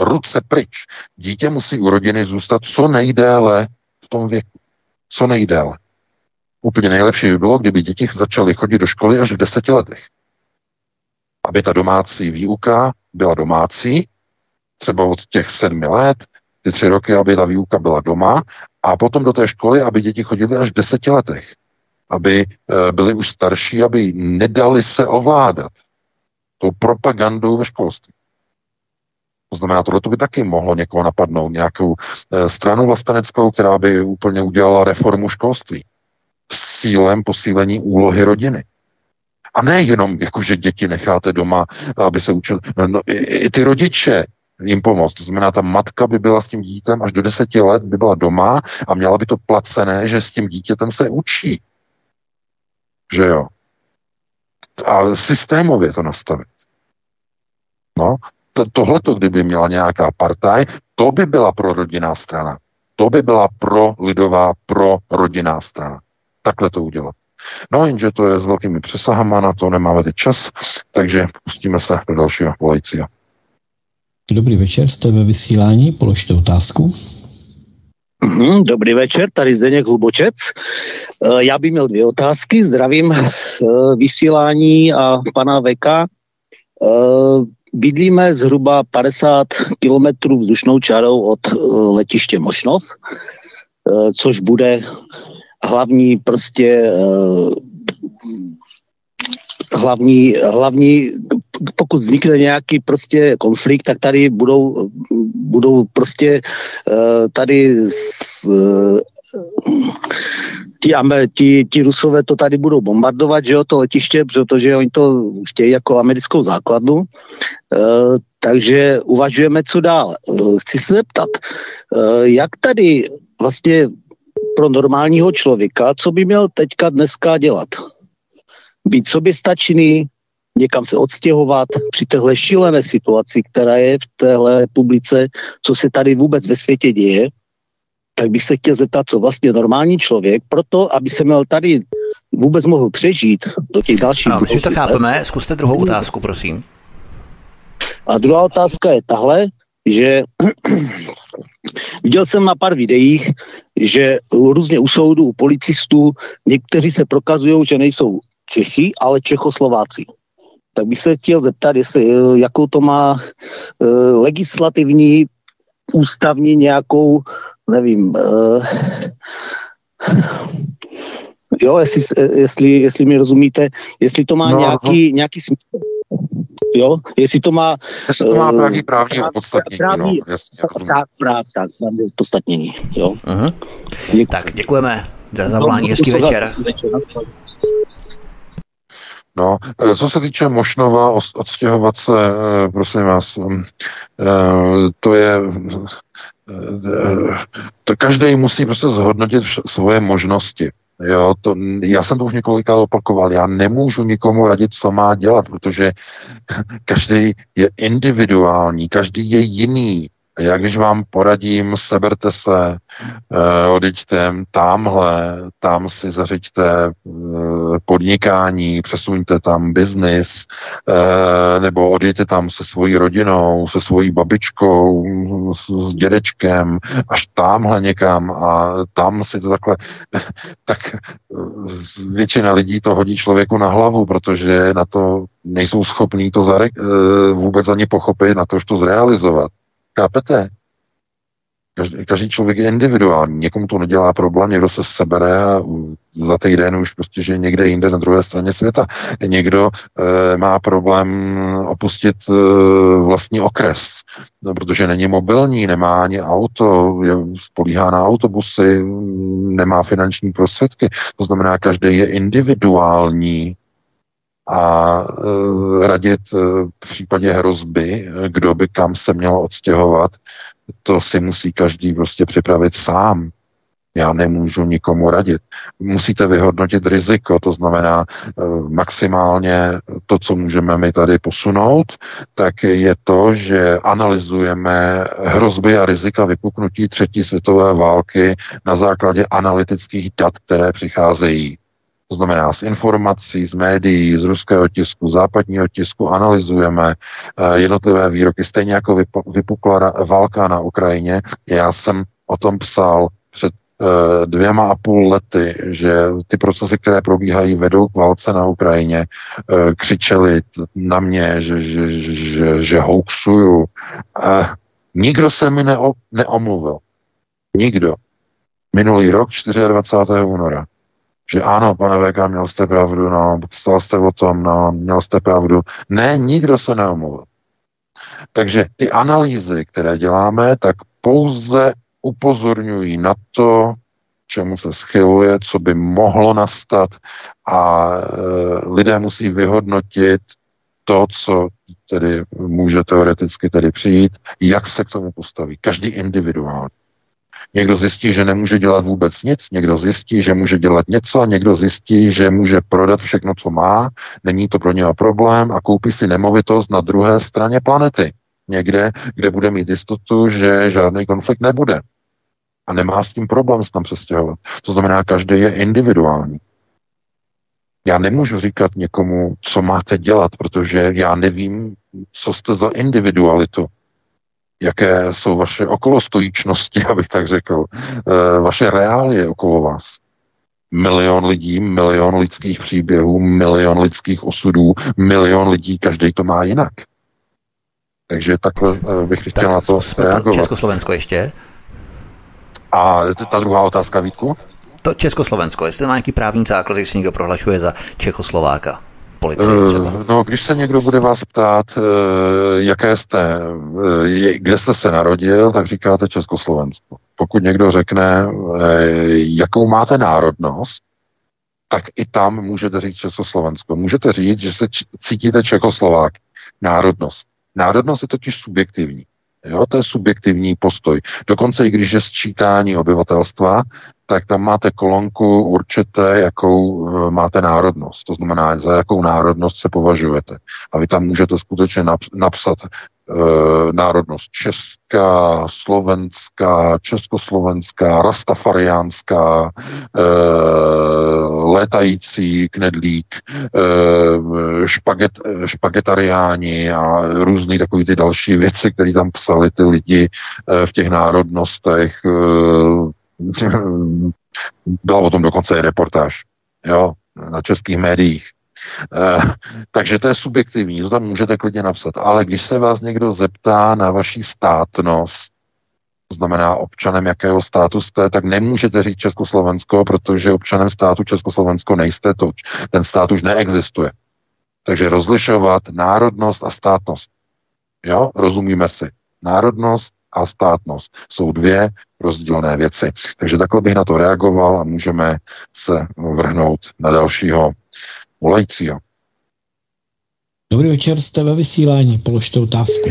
Ruce pryč. Dítě musí u rodiny zůstat co nejdéle v tom věku. Co nejdéle. Úplně nejlepší by bylo, kdyby děti začaly chodit do školy až v deseti letech. Aby ta domácí výuka byla domácí, třeba od těch sedmi let, ty tři roky, aby ta výuka byla doma a potom do té školy, aby děti chodily až v deseti letech. Aby e, byli už starší, aby nedali se ovládat tou propagandou ve školství. To znamená, tohle by taky mohlo někoho napadnout, nějakou e, stranu vlasteneckou, která by úplně udělala reformu školství s cílem posílení úlohy rodiny. A ne jenom, jako že děti necháte doma, aby se učili. No, no, i, i ty rodiče, jim pomoct. To znamená, ta matka by byla s tím dítětem až do deseti let, by byla doma a měla by to placené, že s tím dítětem se učí. Že jo? A systémově to nastavit. No, tohleto, kdyby měla nějaká partaj, to by byla pro rodinná strana. To by byla pro lidová, pro rodinná strana. Takhle to udělat. No jenže to je s velkými přesahama, na to nemáme teď čas, takže pustíme se do dalšího volajícího. Dobrý večer, jste ve vysílání, položte otázku. Mm, dobrý večer, tady Zdeněk Hlubočec. Eh, já bych měl dvě otázky. Zdravím eh, vysílání a pana Veka. Eh, bydlíme zhruba 50 kilometrů vzdušnou čarou od letiště Mošnov, což bude hlavní prostě hlavní, hlavní, pokud vznikne nějaký prostě konflikt, tak tady budou, budou prostě eh, tady s, eh, ti, ti, ti Rusové to tady budou bombardovat, že jo, to letiště, protože oni to chtějí jako americkou základnu. E, takže uvažujeme, co dál. E, chci se zeptat, jak tady vlastně pro normálního člověka, co by měl teďka dneska dělat? Být soběstačný, někam se odstěhovat při téhle šílené situaci, která je v téhle republice, co se tady vůbec ve světě děje, tak bych se chtěl zeptat, co vlastně normální člověk, proto, aby se měl tady vůbec mohl přežít do těch dalších ano, my to chápeme. Zkuste druhou otázku, prosím. A druhá otázka je tahle, že viděl jsem na pár videích, že různě u soudu, u policistů, někteří se prokazují, že nejsou Češi, ale Čechoslováci. Tak bych se chtěl zeptat, jestli, eh, jakou to má uh, legislativní, ústavní nějakou, nevím, uh, jo, jestli, jestli, jestli mi rozumíte, jestli to má no, nějaký, no. nějaký smysl. Jo, jestli to má... Jestli to má nějaký právní opodstatnění, právní, no, jasně, tak, práv, tak, právní opodstatnění, jo. Uh-huh. Tak, děkujeme za zavolání, hezký večer. večer. No, e, co se týče Mošnova, odstěhovat se, e, prosím vás, e, to je, to každý musí prostě zhodnotit svoje možnosti. Jo, to, já jsem to už několikrát opakoval, já nemůžu nikomu radit, co má dělat, protože každý je individuální, každý je jiný. Já když vám poradím, seberte se, uh, odejďte tamhle, tam si zařiďte uh, podnikání, přesuňte tam biznis, uh, nebo odejďte tam se svojí rodinou, se svojí babičkou, s, s dědečkem, až tamhle někam a tam si to takhle, tak většina lidí to hodí člověku na hlavu, protože na to nejsou schopní to zare- vůbec ani pochopit, na to, to zrealizovat. Chápete? Každý, každý člověk je individuální, někomu to nedělá problém, někdo se sebere a za týden už prostě že někde jinde na druhé straně světa. Někdo e, má problém opustit e, vlastní okres, no, protože není mobilní, nemá ani auto, je, spolíhá na autobusy, nemá finanční prostředky. To znamená, každý je individuální a e, radit e, v případě hrozby, kdo by kam se měl odstěhovat, to si musí každý prostě připravit sám. Já nemůžu nikomu radit. Musíte vyhodnotit riziko, to znamená e, maximálně to, co můžeme my tady posunout, tak je to, že analyzujeme hrozby a rizika vypuknutí třetí světové války na základě analytických dat, které přicházejí to znamená z informací, z médií, z ruského tisku, západního tisku, analyzujeme eh, jednotlivé výroky, stejně jako vypukla válka na Ukrajině. Já jsem o tom psal před eh, dvěma a půl lety, že ty procesy, které probíhají, vedou k válce na Ukrajině, eh, křičeli na mě, že, že, že, že hoaxuju. Nikdo se mi neo, neomluvil. Nikdo. Minulý rok, 24. února že ano, pane VK, měl jste pravdu, no, psal jste o tom, no, měl jste pravdu. Ne, nikdo se neomluvil. Takže ty analýzy, které děláme, tak pouze upozorňují na to, čemu se schyluje, co by mohlo nastat a e, lidé musí vyhodnotit to, co tedy může teoreticky tedy přijít, jak se k tomu postaví. Každý individuálně. Někdo zjistí, že nemůže dělat vůbec nic, někdo zjistí, že může dělat něco, někdo zjistí, že může prodat všechno, co má, není to pro něho problém a koupí si nemovitost na druhé straně planety. někde, kde bude mít jistotu, že žádný konflikt nebude. A nemá s tím problém se tam přestěhovat. To znamená, každý je individuální. Já nemůžu říkat někomu, co máte dělat, protože já nevím, co jste za individualitu jaké jsou vaše okolostojíčnosti, abych tak řekl, eh, vaše reálie okolo vás. Milion lidí, milion lidských příběhů, milion lidských osudů, milion lidí, každý to má jinak. Takže takhle eh, bych chtěl tak, na to reagovat. Československo ještě? A ta druhá otázka, Vítku? To Československo, jestli má nějaký právní základ, když se někdo prohlašuje za Čechoslováka policii třeba? Eh, no, když se někdo bude vás ptát, eh, jaké jste, eh, kde jste se narodil, tak říkáte Československo. Pokud někdo řekne, jakou máte národnost, tak i tam můžete říct Československo. Můžete říct, že se cítíte Čechoslovák. Národnost. Národnost je totiž subjektivní. Jo, to je subjektivní postoj. Dokonce i když je sčítání obyvatelstva, tak tam máte kolonku určité, jakou e, máte národnost. To znamená, za jakou národnost se považujete. A vy tam můžete skutečně napsat e, národnost česká, slovenská, československá, rastafariánská, e, létající knedlík, e, špaget, špagetariáni a různý takový ty další věci, které tam psali ty lidi e, v těch národnostech, e, byla o tom dokonce i reportáž, jo, na českých médiích. E, takže to je subjektivní, to tam můžete klidně napsat. Ale když se vás někdo zeptá na vaší státnost, znamená občanem jakého státu jste, tak nemůžete říct Československo, protože občanem státu Československo nejste, to, ten stát už neexistuje. Takže rozlišovat národnost a státnost. Jo, rozumíme si. Národnost a státnost jsou dvě rozdílné věci. Takže takhle bych na to reagoval a můžeme se vrhnout na dalšího volajícího. Dobrý večer, jste ve vysílání, položte otázku.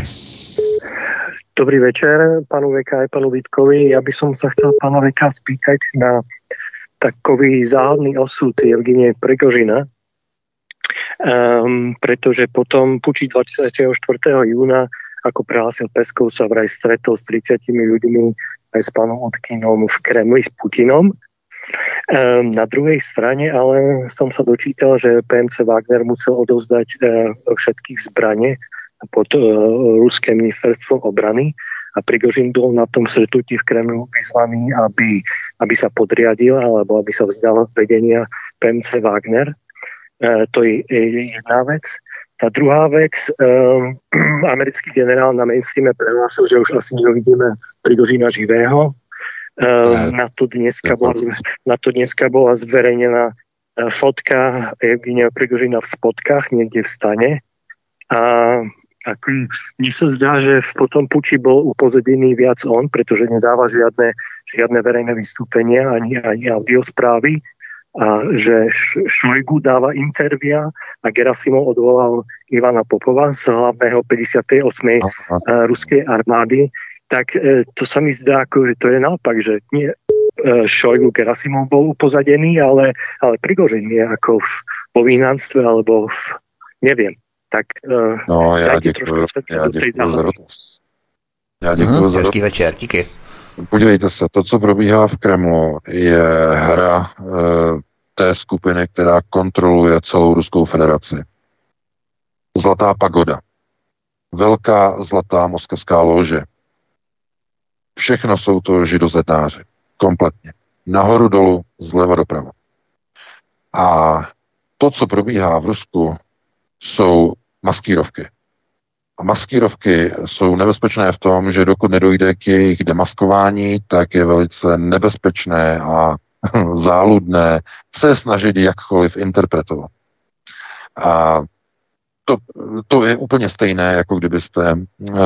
Dobrý večer, panu VK a panu Vítkovi. Ja by som sa chcel pána VK spýtať na takový záhodný osud Evgenie Pregožina, um, pretože potom puči 24. júna ako prehlásil Peskov, sa vraj stretol s 30 ľuďmi aj s pánom Otkinom v Kremli s Putinom. Um, na druhej strane ale som sa dočítal, že PMC Wagner musel odovzdať uh, všetkých zbranie pod uh, ruské ministerstvo obrany a Prigožin bol na tom stretnutí v Kremlu vyzvaný, aby, aby sa podriadil alebo aby sa vzdal vedenia PMC Wagner. Uh, to je jedna vec. Ta druhá vec, um, americký generál na mainstreame prehlásil, že už asi neuvidíme Prigožina živého. Um, na, to dneska bola, na to dneska bola zverejnená fotka Evgenia Prigožina v spotkách niekde v stane. A ako, mne sa zdá, že v potom puči bol upozedený viac on, pretože nedáva žiadne, žiadne verejné vystúpenia ani, ani audiosprávy a že Šojgu dáva intervia a Gerasimov odvolal Ivana Popova z hlavného 58. Aha. ruskej armády, tak e, to sa mi zdá, ako, že to je naopak, že nie e, Šojgu Gerasimov bol upozadený, ale, ale Prigožin je ako v povínanstve alebo v, neviem. Tak e, no, já děkuji, já děkuji za Já děkuji hmm, za Hezký večer, díky. Podívejte se, to, co probíhá v Kremlu, je hra e, té skupiny, která kontroluje celou Ruskou federaci. Zlatá pagoda. Velká zlatá moskevská lože. Všechno jsou to židozednáři. Kompletně. Nahoru dolů, zleva doprava. A to, co probíhá v Rusku, jsou maskírovky. A maskírovky jsou nebezpečné v tom, že dokud nedojde k jejich demaskování, tak je velice nebezpečné a záludné se snažit jakkoliv interpretovat. A to, to je úplně stejné, jako kdybyste uh,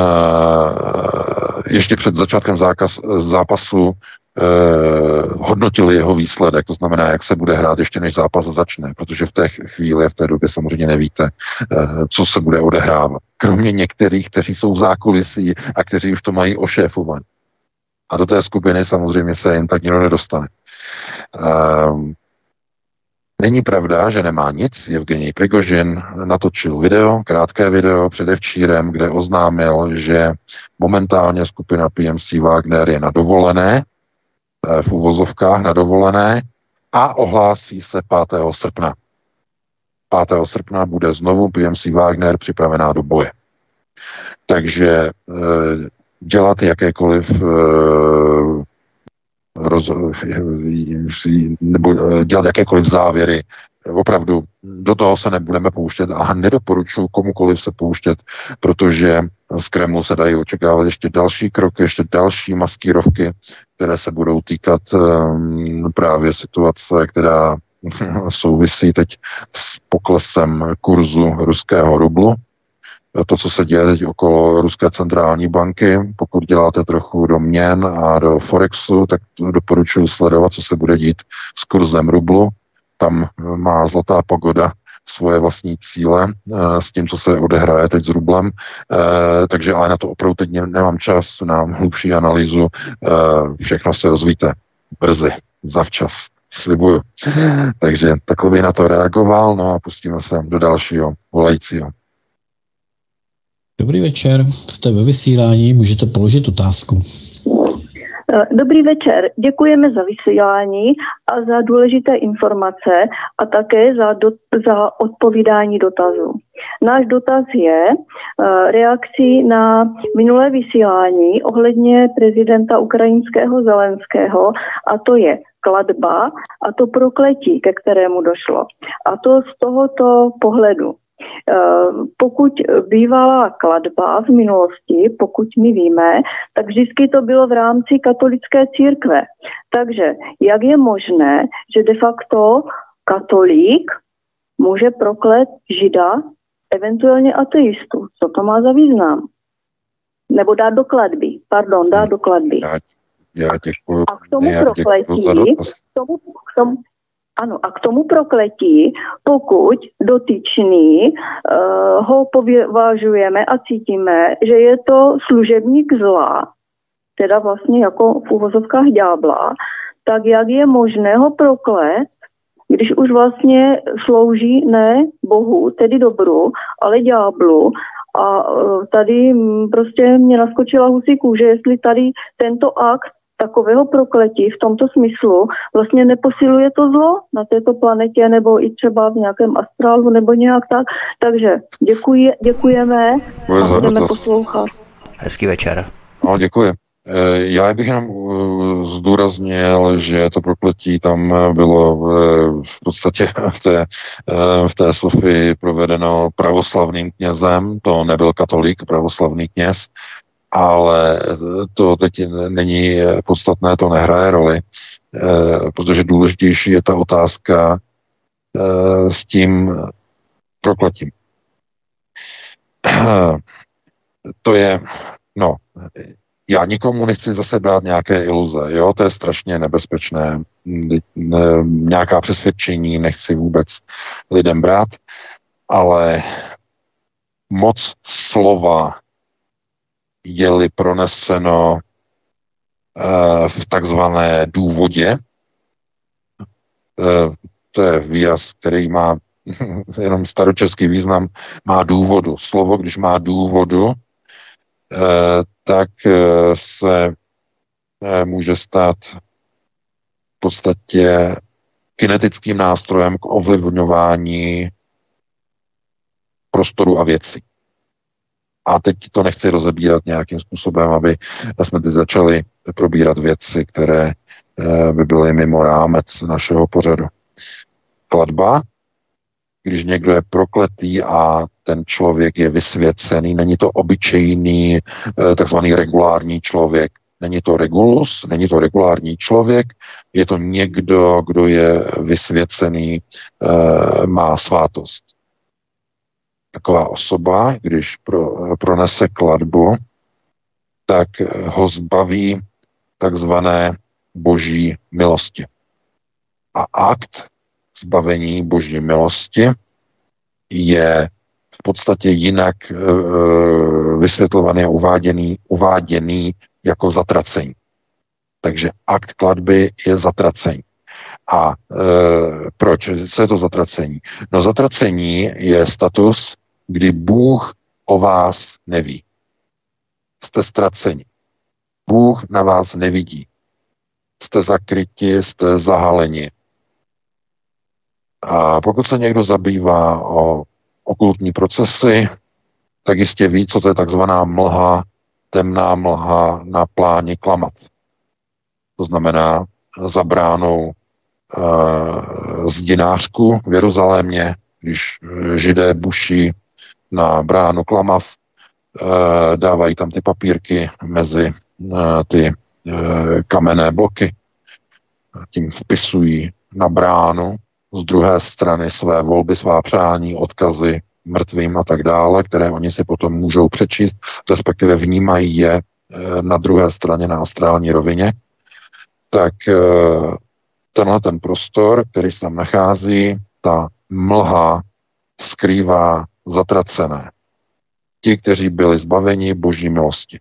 ještě před začátkem zákaz, zápasu uh, hodnotili jeho výsledek, to znamená, jak se bude hrát ještě než zápas začne, protože v té chvíli, v té době samozřejmě nevíte, uh, co se bude odehrávat. Kromě některých, kteří jsou v zákulisí a kteří už to mají ošéfované. A do té skupiny samozřejmě se jen tak nikdo nedostane. Uh, Není pravda, že nemá nic. Evgenij Prigožin natočil video, krátké video předevčírem, kde oznámil, že momentálně skupina PMC Wagner je na dovolené, eh, v uvozovkách na dovolené a ohlásí se 5. srpna. 5. srpna bude znovu PMC Wagner připravená do boje. Takže e, dělat jakékoliv e, roz, nebo eh, dělat jakékoliv závěry. Opravdu do toho se nebudeme pouštět a nedoporučuji komukoliv se pouštět, protože z Kremlu se dají očekávat ještě další kroky, ještě další maskírovky, které se budou týkat um, právě situace, která souvisí teď s poklesem kurzu ruského rublu, to, co se děje teď okolo Ruské centrální banky. Pokud děláte trochu do měn a do Forexu, tak doporučuji sledovat, co se bude dít s kurzem rublu. Tam má zlatá pogoda svoje vlastní cíle eh, s tím, co se odehraje teď s rublem. Eh, takže ale na to opravdu teď nemám čas na hlubší analýzu. Eh, všechno se rozvíte brzy, zavčas slibuju. Takže takhle bych na to reagoval, no a pustíme se do dalšího volajícího. Dobrý večer, jste ve vysílání, můžete položit otázku. Eh, dobrý večer, děkujeme za vysílání a za důležité informace a také za, do, za odpovídání dotazů. Náš dotaz je uh, reakcí na minulé vysílání ohledně prezidenta ukrajinského Zelenského a to je kladba a to prokletí, ke kterému došlo. A to z tohoto pohledu. Eh, pokud bývala kladba v minulosti, pokud my víme, tak vždycky to bylo v rámci katolické církve. Takže jak je možné, že de facto katolík může proklet žida, eventuálně ateistu? Co to má za význam? Nebo dát do kladby, pardon, dát do kladby. Já, já děkuji. A k tomu prokletí, k tomu, k tomu, ano, a k tomu prokletí, pokud dotyčný uh, ho považujeme a cítíme, že je to služebník zla, teda vlastně jako v úvozovkách ďábla, tak jak je možné ho proklet, když už vlastně slouží ne Bohu, tedy dobru, ale ďáblu. A uh, tady prostě mě naskočila husí kůže, jestli tady tento akt takového prokletí v tomto smyslu vlastně neposiluje to zlo na této planetě nebo i třeba v nějakém astrálu nebo nějak tak. Takže děkuji, děkujeme a budeme poslouchat. Hezký večer. No, děkuji. Eh, já bych jenom eh, zdůraznil, že to prokletí tam bylo eh, v podstatě v té, v té Sofii provedeno pravoslavným knězem, to nebyl katolík, pravoslavný kněz, ale to teď není podstatné, to nehraje roli, eh, protože důležitější je ta otázka eh, s tím prokletím. To je, no, já nikomu nechci zase brát nějaké iluze, jo, to je strašně nebezpečné, nějaká přesvědčení nechci vůbec lidem brát, ale moc slova je-li proneseno eh, v takzvané důvodě, eh, to je výraz, který má jenom staročeský význam, má důvodu. Slovo, když má důvodu, eh, tak se může stát v podstatě kinetickým nástrojem k ovlivňování prostoru a věcí. A teď to nechci rozebírat nějakým způsobem, aby jsme teď začali probírat věci, které eh, by byly mimo rámec našeho pořadu. Kladba, když někdo je prokletý a ten člověk je vysvěcený, není to obyčejný eh, takzvaný regulární člověk, Není to regulus, není to regulární člověk, je to někdo, kdo je vysvěcený, eh, má svátost taková osoba, když pro, pronese kladbu, tak ho zbaví takzvané boží milosti. A akt zbavení boží milosti je v podstatě jinak e, vysvětlovaný a uváděný, uváděný jako zatracení. Takže akt kladby je zatracení. A e, proč? Je to zatracení? No zatracení je status, kdy Bůh o vás neví. Jste ztraceni. Bůh na vás nevidí. Jste zakryti, jste zahaleni. A pokud se někdo zabývá o okultní procesy, tak jistě ví, co to je takzvaná mlha, temná mlha na pláni klamat. To znamená za bránou e, zdinářku v Jeruzalémě, když židé buší na bránu klamav, e, dávají tam ty papírky mezi e, ty e, kamenné bloky, tím vpisují na bránu z druhé strany své volby, svá přání, odkazy mrtvým a tak dále, které oni si potom můžou přečíst, respektive vnímají je na druhé straně na astrální rovině, tak tenhle ten prostor, který se tam nachází, ta mlha skrývá zatracené. Ti, kteří byli zbaveni boží milosti.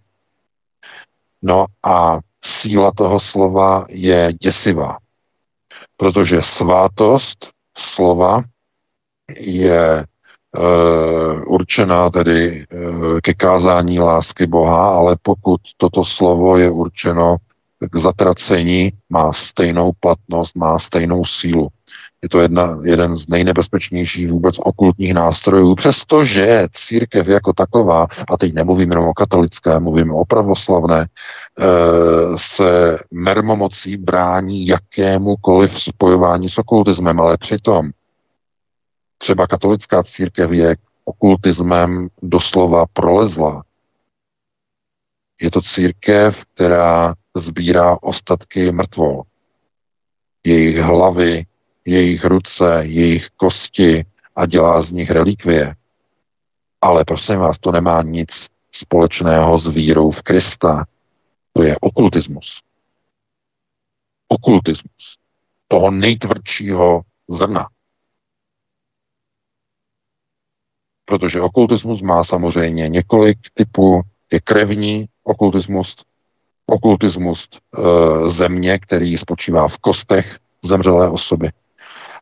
No a síla toho slova je děsivá, protože svátost slova je e, určená tedy e, ke kázání lásky Boha, ale pokud toto slovo je určeno k zatracení, má stejnou platnost, má stejnou sílu. Je to jedna, jeden z nejnebezpečnějších vůbec okultních nástrojů, přestože církev jako taková, a teď nemluvím jenom o katolické, mluvím o pravoslavné, eh, se mermomocí brání jakémukoliv spojování s okultismem, ale přitom třeba katolická církev je okultismem doslova prolezla. Je to církev, která sbírá ostatky mrtvol. Jejich hlavy, jejich ruce, jejich kosti a dělá z nich relikvie. Ale prosím vás, to nemá nic společného s vírou v Krista. To je okultismus. Okultismus. Toho nejtvrdšího zrna. Protože okultismus má samozřejmě několik typů. Je krevní okultismus, okultismus e, země, který spočívá v kostech zemřelé osoby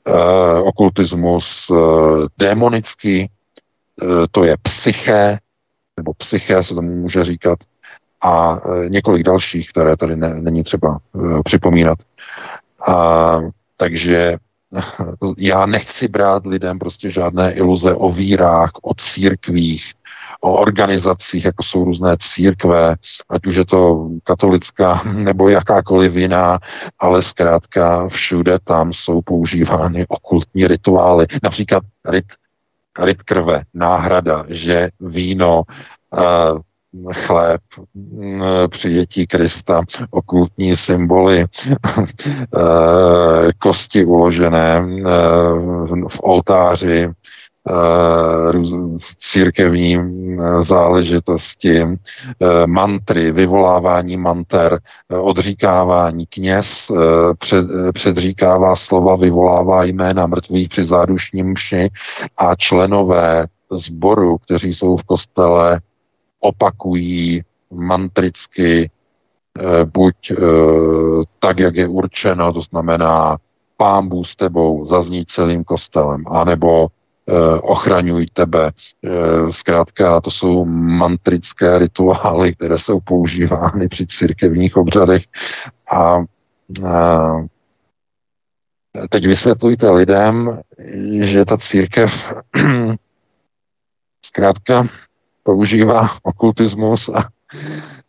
uh, okultismus uh, démonický, uh, to je psyché, nebo psyché se tomu může říkat, a uh, několik dalších, které tady ne, není třeba uh, připomínat. A, takže já nechci brát lidem prostě žádné iluze o vírách, o církvích, o organizacích, jako jsou různé církve, ať už je to katolická nebo jakákoliv jiná, ale zkrátka všude tam jsou používány okultní rituály. Například rit, rit krve, náhrada, že víno, uh, chléb, přijetí Krista, okultní symboly, kosti uložené v oltáři, Eh, církevní eh, záležitosti, eh, mantry, vyvolávání manter, odříkávání. Kněz před, předříkává slova, vyvolává jména mrtvých při zádušním mši a členové sboru, kteří jsou v kostele, opakují mantricky buď tak, jak je určeno, to znamená pán Bůh s tebou, zazní celým kostelem, anebo Eh, ochraňuj tebe. Eh, zkrátka, to jsou mantrické rituály, které jsou používány při církevních obřadech a, a teď vysvětlujte lidem, že ta církev zkrátka používá okultismus a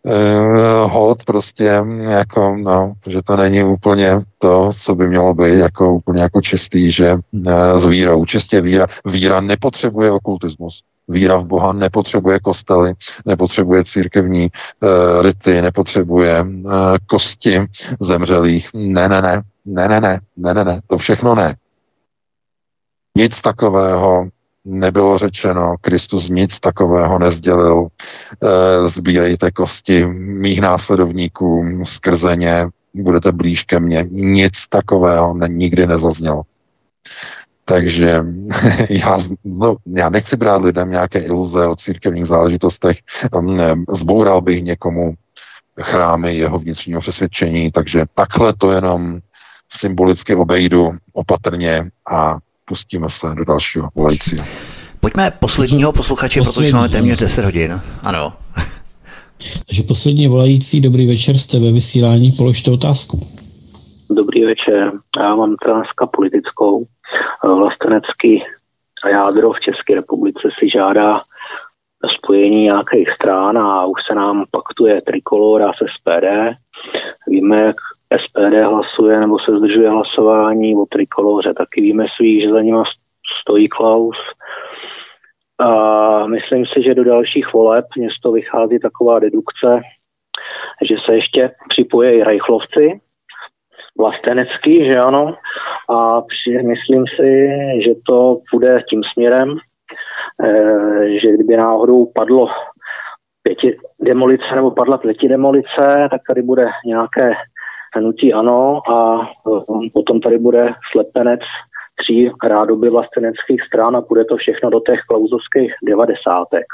uh, hod prostě jako, no, že to není úplně to, co by mělo být jako úplně jako čistý, že uh, s vírou. Čistě víra. Víra nepotřebuje okultismus. Víra v Boha nepotřebuje kostely, nepotřebuje církevní uh, rity, nepotřebuje uh, kosti zemřelých. Ne, ne, ne, ne, ne, ne, ne, ne, to všechno ne. Nic takového nebylo řečeno, Kristus nic takového nezdělil, sbírejte kosti mých následovníků skrze ně, budete blíž ke mně. Nic takového ne, nikdy nezaznělo. Takže já, no, já nechci brát lidem nějaké iluze o církevních záležitostech. Zboural bych někomu chrámy jeho vnitřního přesvědčení, takže takhle to jenom symbolicky obejdu opatrně a pustíme se do dalšího volajícího. Pojďme posledního posluchače, Poslední. protože máme téměř 10 hodin. Ano. Takže poslední volající, dobrý večer, jste ve vysílání, položte otázku. Dobrý večer, já mám dneska politickou. Vlastenecký jádro v České republice si žádá spojení nějakých strán a už se nám paktuje trikolora s SPD. Víme, jak SPD hlasuje nebo se zdržuje hlasování o trikoloře, taky víme svých, že za nima stojí Klaus. A myslím si, že do dalších voleb město vychází taková dedukce, že se ještě připojí rajchlovci, vlastenecký, že ano, a při, myslím si, že to půjde tím směrem, e, že kdyby náhodou padlo pěti demolice nebo padla pěti demolice, tak tady bude nějaké hnutí ano a eh, potom tady bude slepenec tří rádoby vlasteneckých stran a bude to všechno do těch klauzovských devadesátek.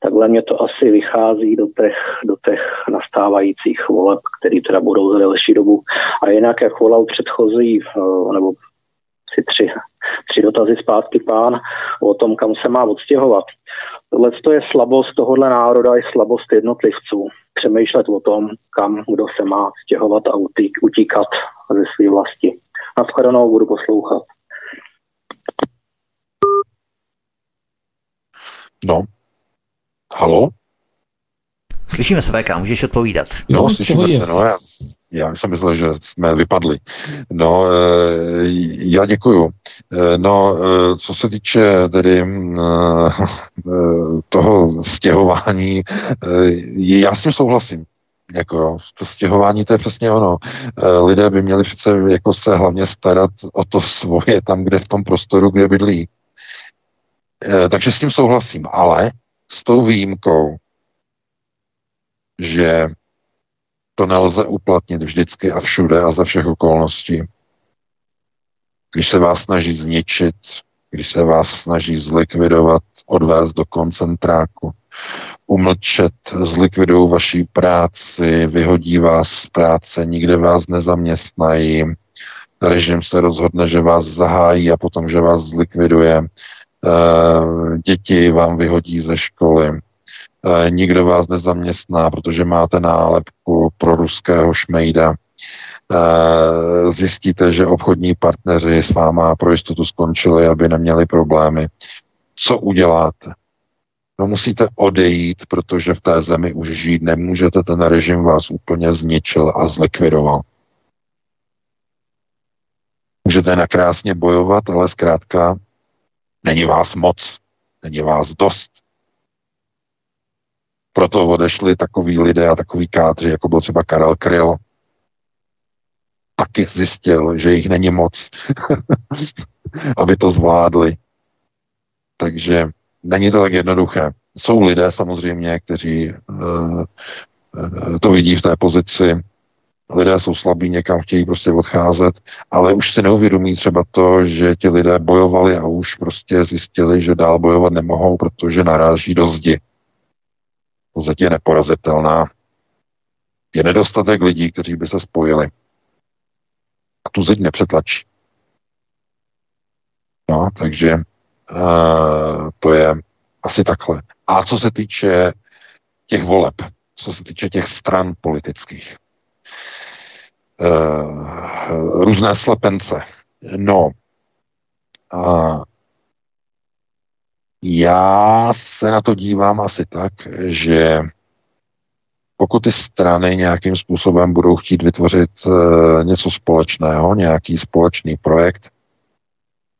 Takhle mě to asi vychází do těch, do těch nastávajících voleb, které teda budou za delší dobu. A jinak, jak volal předchozí, nebo si tři, tři dotazy zpátky pán o tom, kam se má odstěhovat. Tohle je slabost tohohle národa i slabost jednotlivců. Přemýšlet o tom, kam kdo se má stěhovat a utíkat ze své vlasti. Naschledanou budu poslouchat. No. Halo? Slyšíme se, VK, můžeš odpovídat. No, no slyšíme se, no já, já jsem myslel, že jsme vypadli. No, eh, já děkuju. Eh, no, eh, co se týče tedy toho stěhování, já s tím souhlasím. Jako to stěhování, to je přesně ono. Lidé by měli přece jako se hlavně starat o to svoje tam, kde v tom prostoru, kde bydlí. Takže s tím souhlasím, ale s tou výjimkou, že to nelze uplatnit vždycky a všude a za všech okolností. Když se vás snaží zničit, když se vás snaží zlikvidovat, odvést do koncentráku, umlčet, zlikvidují vaší práci, vyhodí vás z práce, nikde vás nezaměstnají, režim se rozhodne, že vás zahájí a potom, že vás zlikviduje, eh, děti vám vyhodí ze školy, nikdo vás nezaměstná, protože máte nálepku pro ruského šmejda. Eh, zjistíte, že obchodní partneři s váma pro jistotu skončili, aby neměli problémy. Co uděláte? No musíte odejít, protože v té zemi už žít nemůžete, ten režim vás úplně zničil a zlikvidoval. Můžete nakrásně bojovat, ale zkrátka není vás moc, není vás dost. Proto odešli takový lidé a takový kádři, jako byl třeba Karel Kryl. Taky zjistil, že jich není moc, aby to zvládli. Takže není to tak jednoduché. Jsou lidé samozřejmě, kteří uh, to vidí v té pozici. Lidé jsou slabí, někam chtějí prostě odcházet, ale už si neuvědomí třeba to, že ti lidé bojovali a už prostě zjistili, že dál bojovat nemohou, protože naráží do zdi je neporazitelná. Je nedostatek lidí, kteří by se spojili. A tu zeď nepřetlačí. No, takže uh, to je asi takhle. A co se týče těch voleb, co se týče těch stran politických, uh, různé slepence. No, uh, já se na to dívám asi tak, že pokud ty strany nějakým způsobem budou chtít vytvořit e, něco společného, nějaký společný projekt,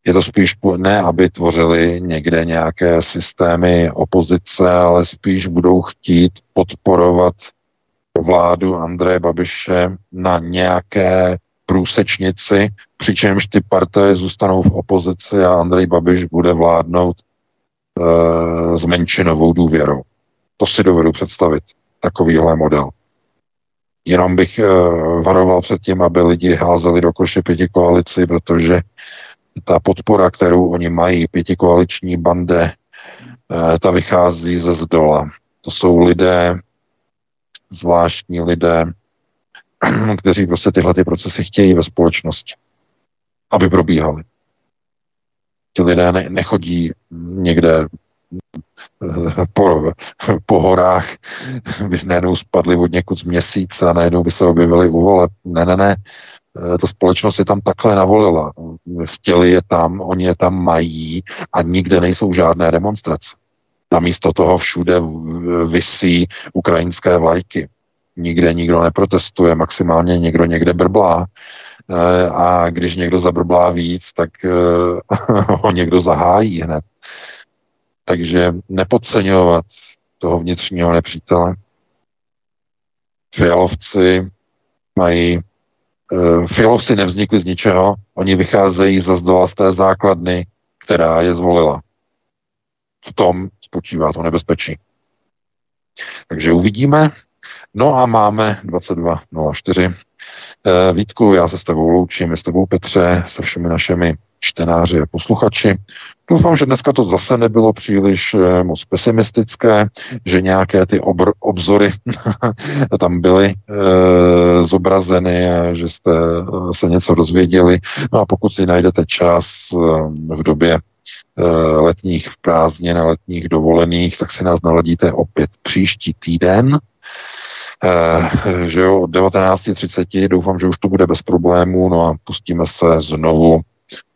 je to spíš ne, aby tvořili někde nějaké systémy opozice, ale spíš budou chtít podporovat vládu Andreje Babiše na nějaké průsečnici, přičemž ty partaje zůstanou v opozici a Andrej Babiš bude vládnout s menšinovou důvěrou. To si dovedu představit, takovýhle model. Jenom bych e, varoval před tím, aby lidi házeli do koše pěti koalici, protože ta podpora, kterou oni mají, pětikoaliční bande, e, ta vychází ze zdola. To jsou lidé, zvláštní lidé, kteří prostě tyhle ty procesy chtějí ve společnosti, aby probíhaly. Ti lidé ne, nechodí někde po, po horách, by najednou spadli od někud z měsíce a najednou by se objevili u voleb. Ne, ne, ne. Ta společnost je tam takhle navolila. Chtěli je tam, oni je tam mají a nikde nejsou žádné demonstrace. Namísto toho všude visí ukrajinské vlajky. Nikde nikdo neprotestuje, maximálně někdo někde brblá. E, a když někdo zabrblá víc, tak e, ho někdo zahájí hned. Takže nepodceňovat toho vnitřního nepřítele. Fialovci mají uh, Fialovci nevznikli z ničeho, oni vycházejí za zdola z té základny, která je zvolila. V tom spočívá to nebezpečí. Takže uvidíme. No a máme 22.04. Eh, Vítku, já se s tebou loučím, s tebou Petře, se všemi našimi čtenáři a posluchači. Doufám, že dneska to zase nebylo příliš eh, moc pesimistické, že nějaké ty obr- obzory tam byly e, zobrazeny že jste se něco dozvěděli. No a pokud si najdete čas v době letních prázdnin a letních dovolených, tak si nás naladíte opět příští týden že jo, od 19.30, doufám, že už to bude bez problémů, no a pustíme se znovu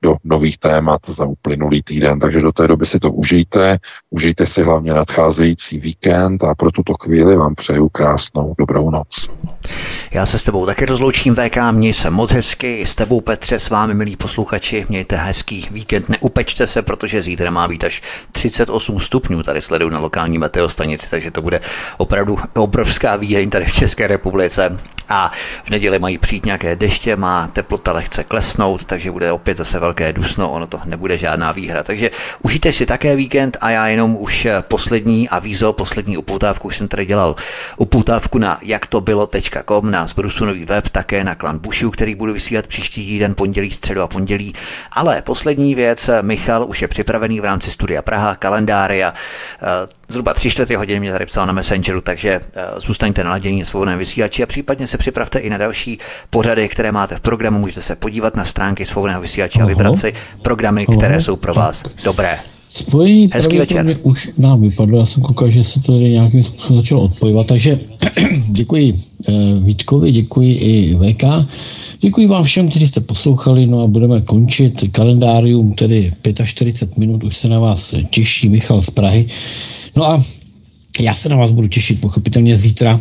do nových témat za uplynulý týden. Takže do té doby si to užijte, užijte si hlavně nadcházející víkend a pro tuto chvíli vám přeju krásnou dobrou noc. Já se s tebou taky rozloučím VK, měj se moc hezky, s tebou Petře, s vámi milí posluchači, mějte hezký víkend, neupečte se, protože zítra má být až 38 stupňů, tady sleduju na lokální meteostanici, takže to bude opravdu obrovská výjeň tady v České republice. A v neděli mají přijít nějaké deště, má teplota lehce klesnout, takže bude opět zase velké dusno, ono to nebude žádná výhra. Takže užijte si také víkend a já jenom už poslední avízo, poslední upoutávku už jsem tady dělal upoutávku na jaktobylo.com, na zbrusunový web, také na klan Bushu, který budu vysílat příští týden, pondělí, středu a pondělí. Ale poslední věc, Michal už je připravený v rámci Studia Praha, kalendária. Zhruba tři čtvrtě hodiny mě tady psal na Messengeru, takže eh, zůstaňte naladění svobodné vysílači a případně se připravte i na další pořady, které máte v programu. Můžete se podívat na stránky svobodného vysílače a vybrat si programy, které jsou pro vás dobré. Spojení Hezký večer. už nám vypadlo, já jsem koukal, že se to tady nějakým způsobem začalo odpojovat, takže děkuji Vítkovi, děkuji i VK, děkuji vám všem, kteří jste poslouchali, no a budeme končit kalendárium, tedy 45 minut, už se na vás těší Michal z Prahy. No a já se na vás budu těšit pochopitelně zítra.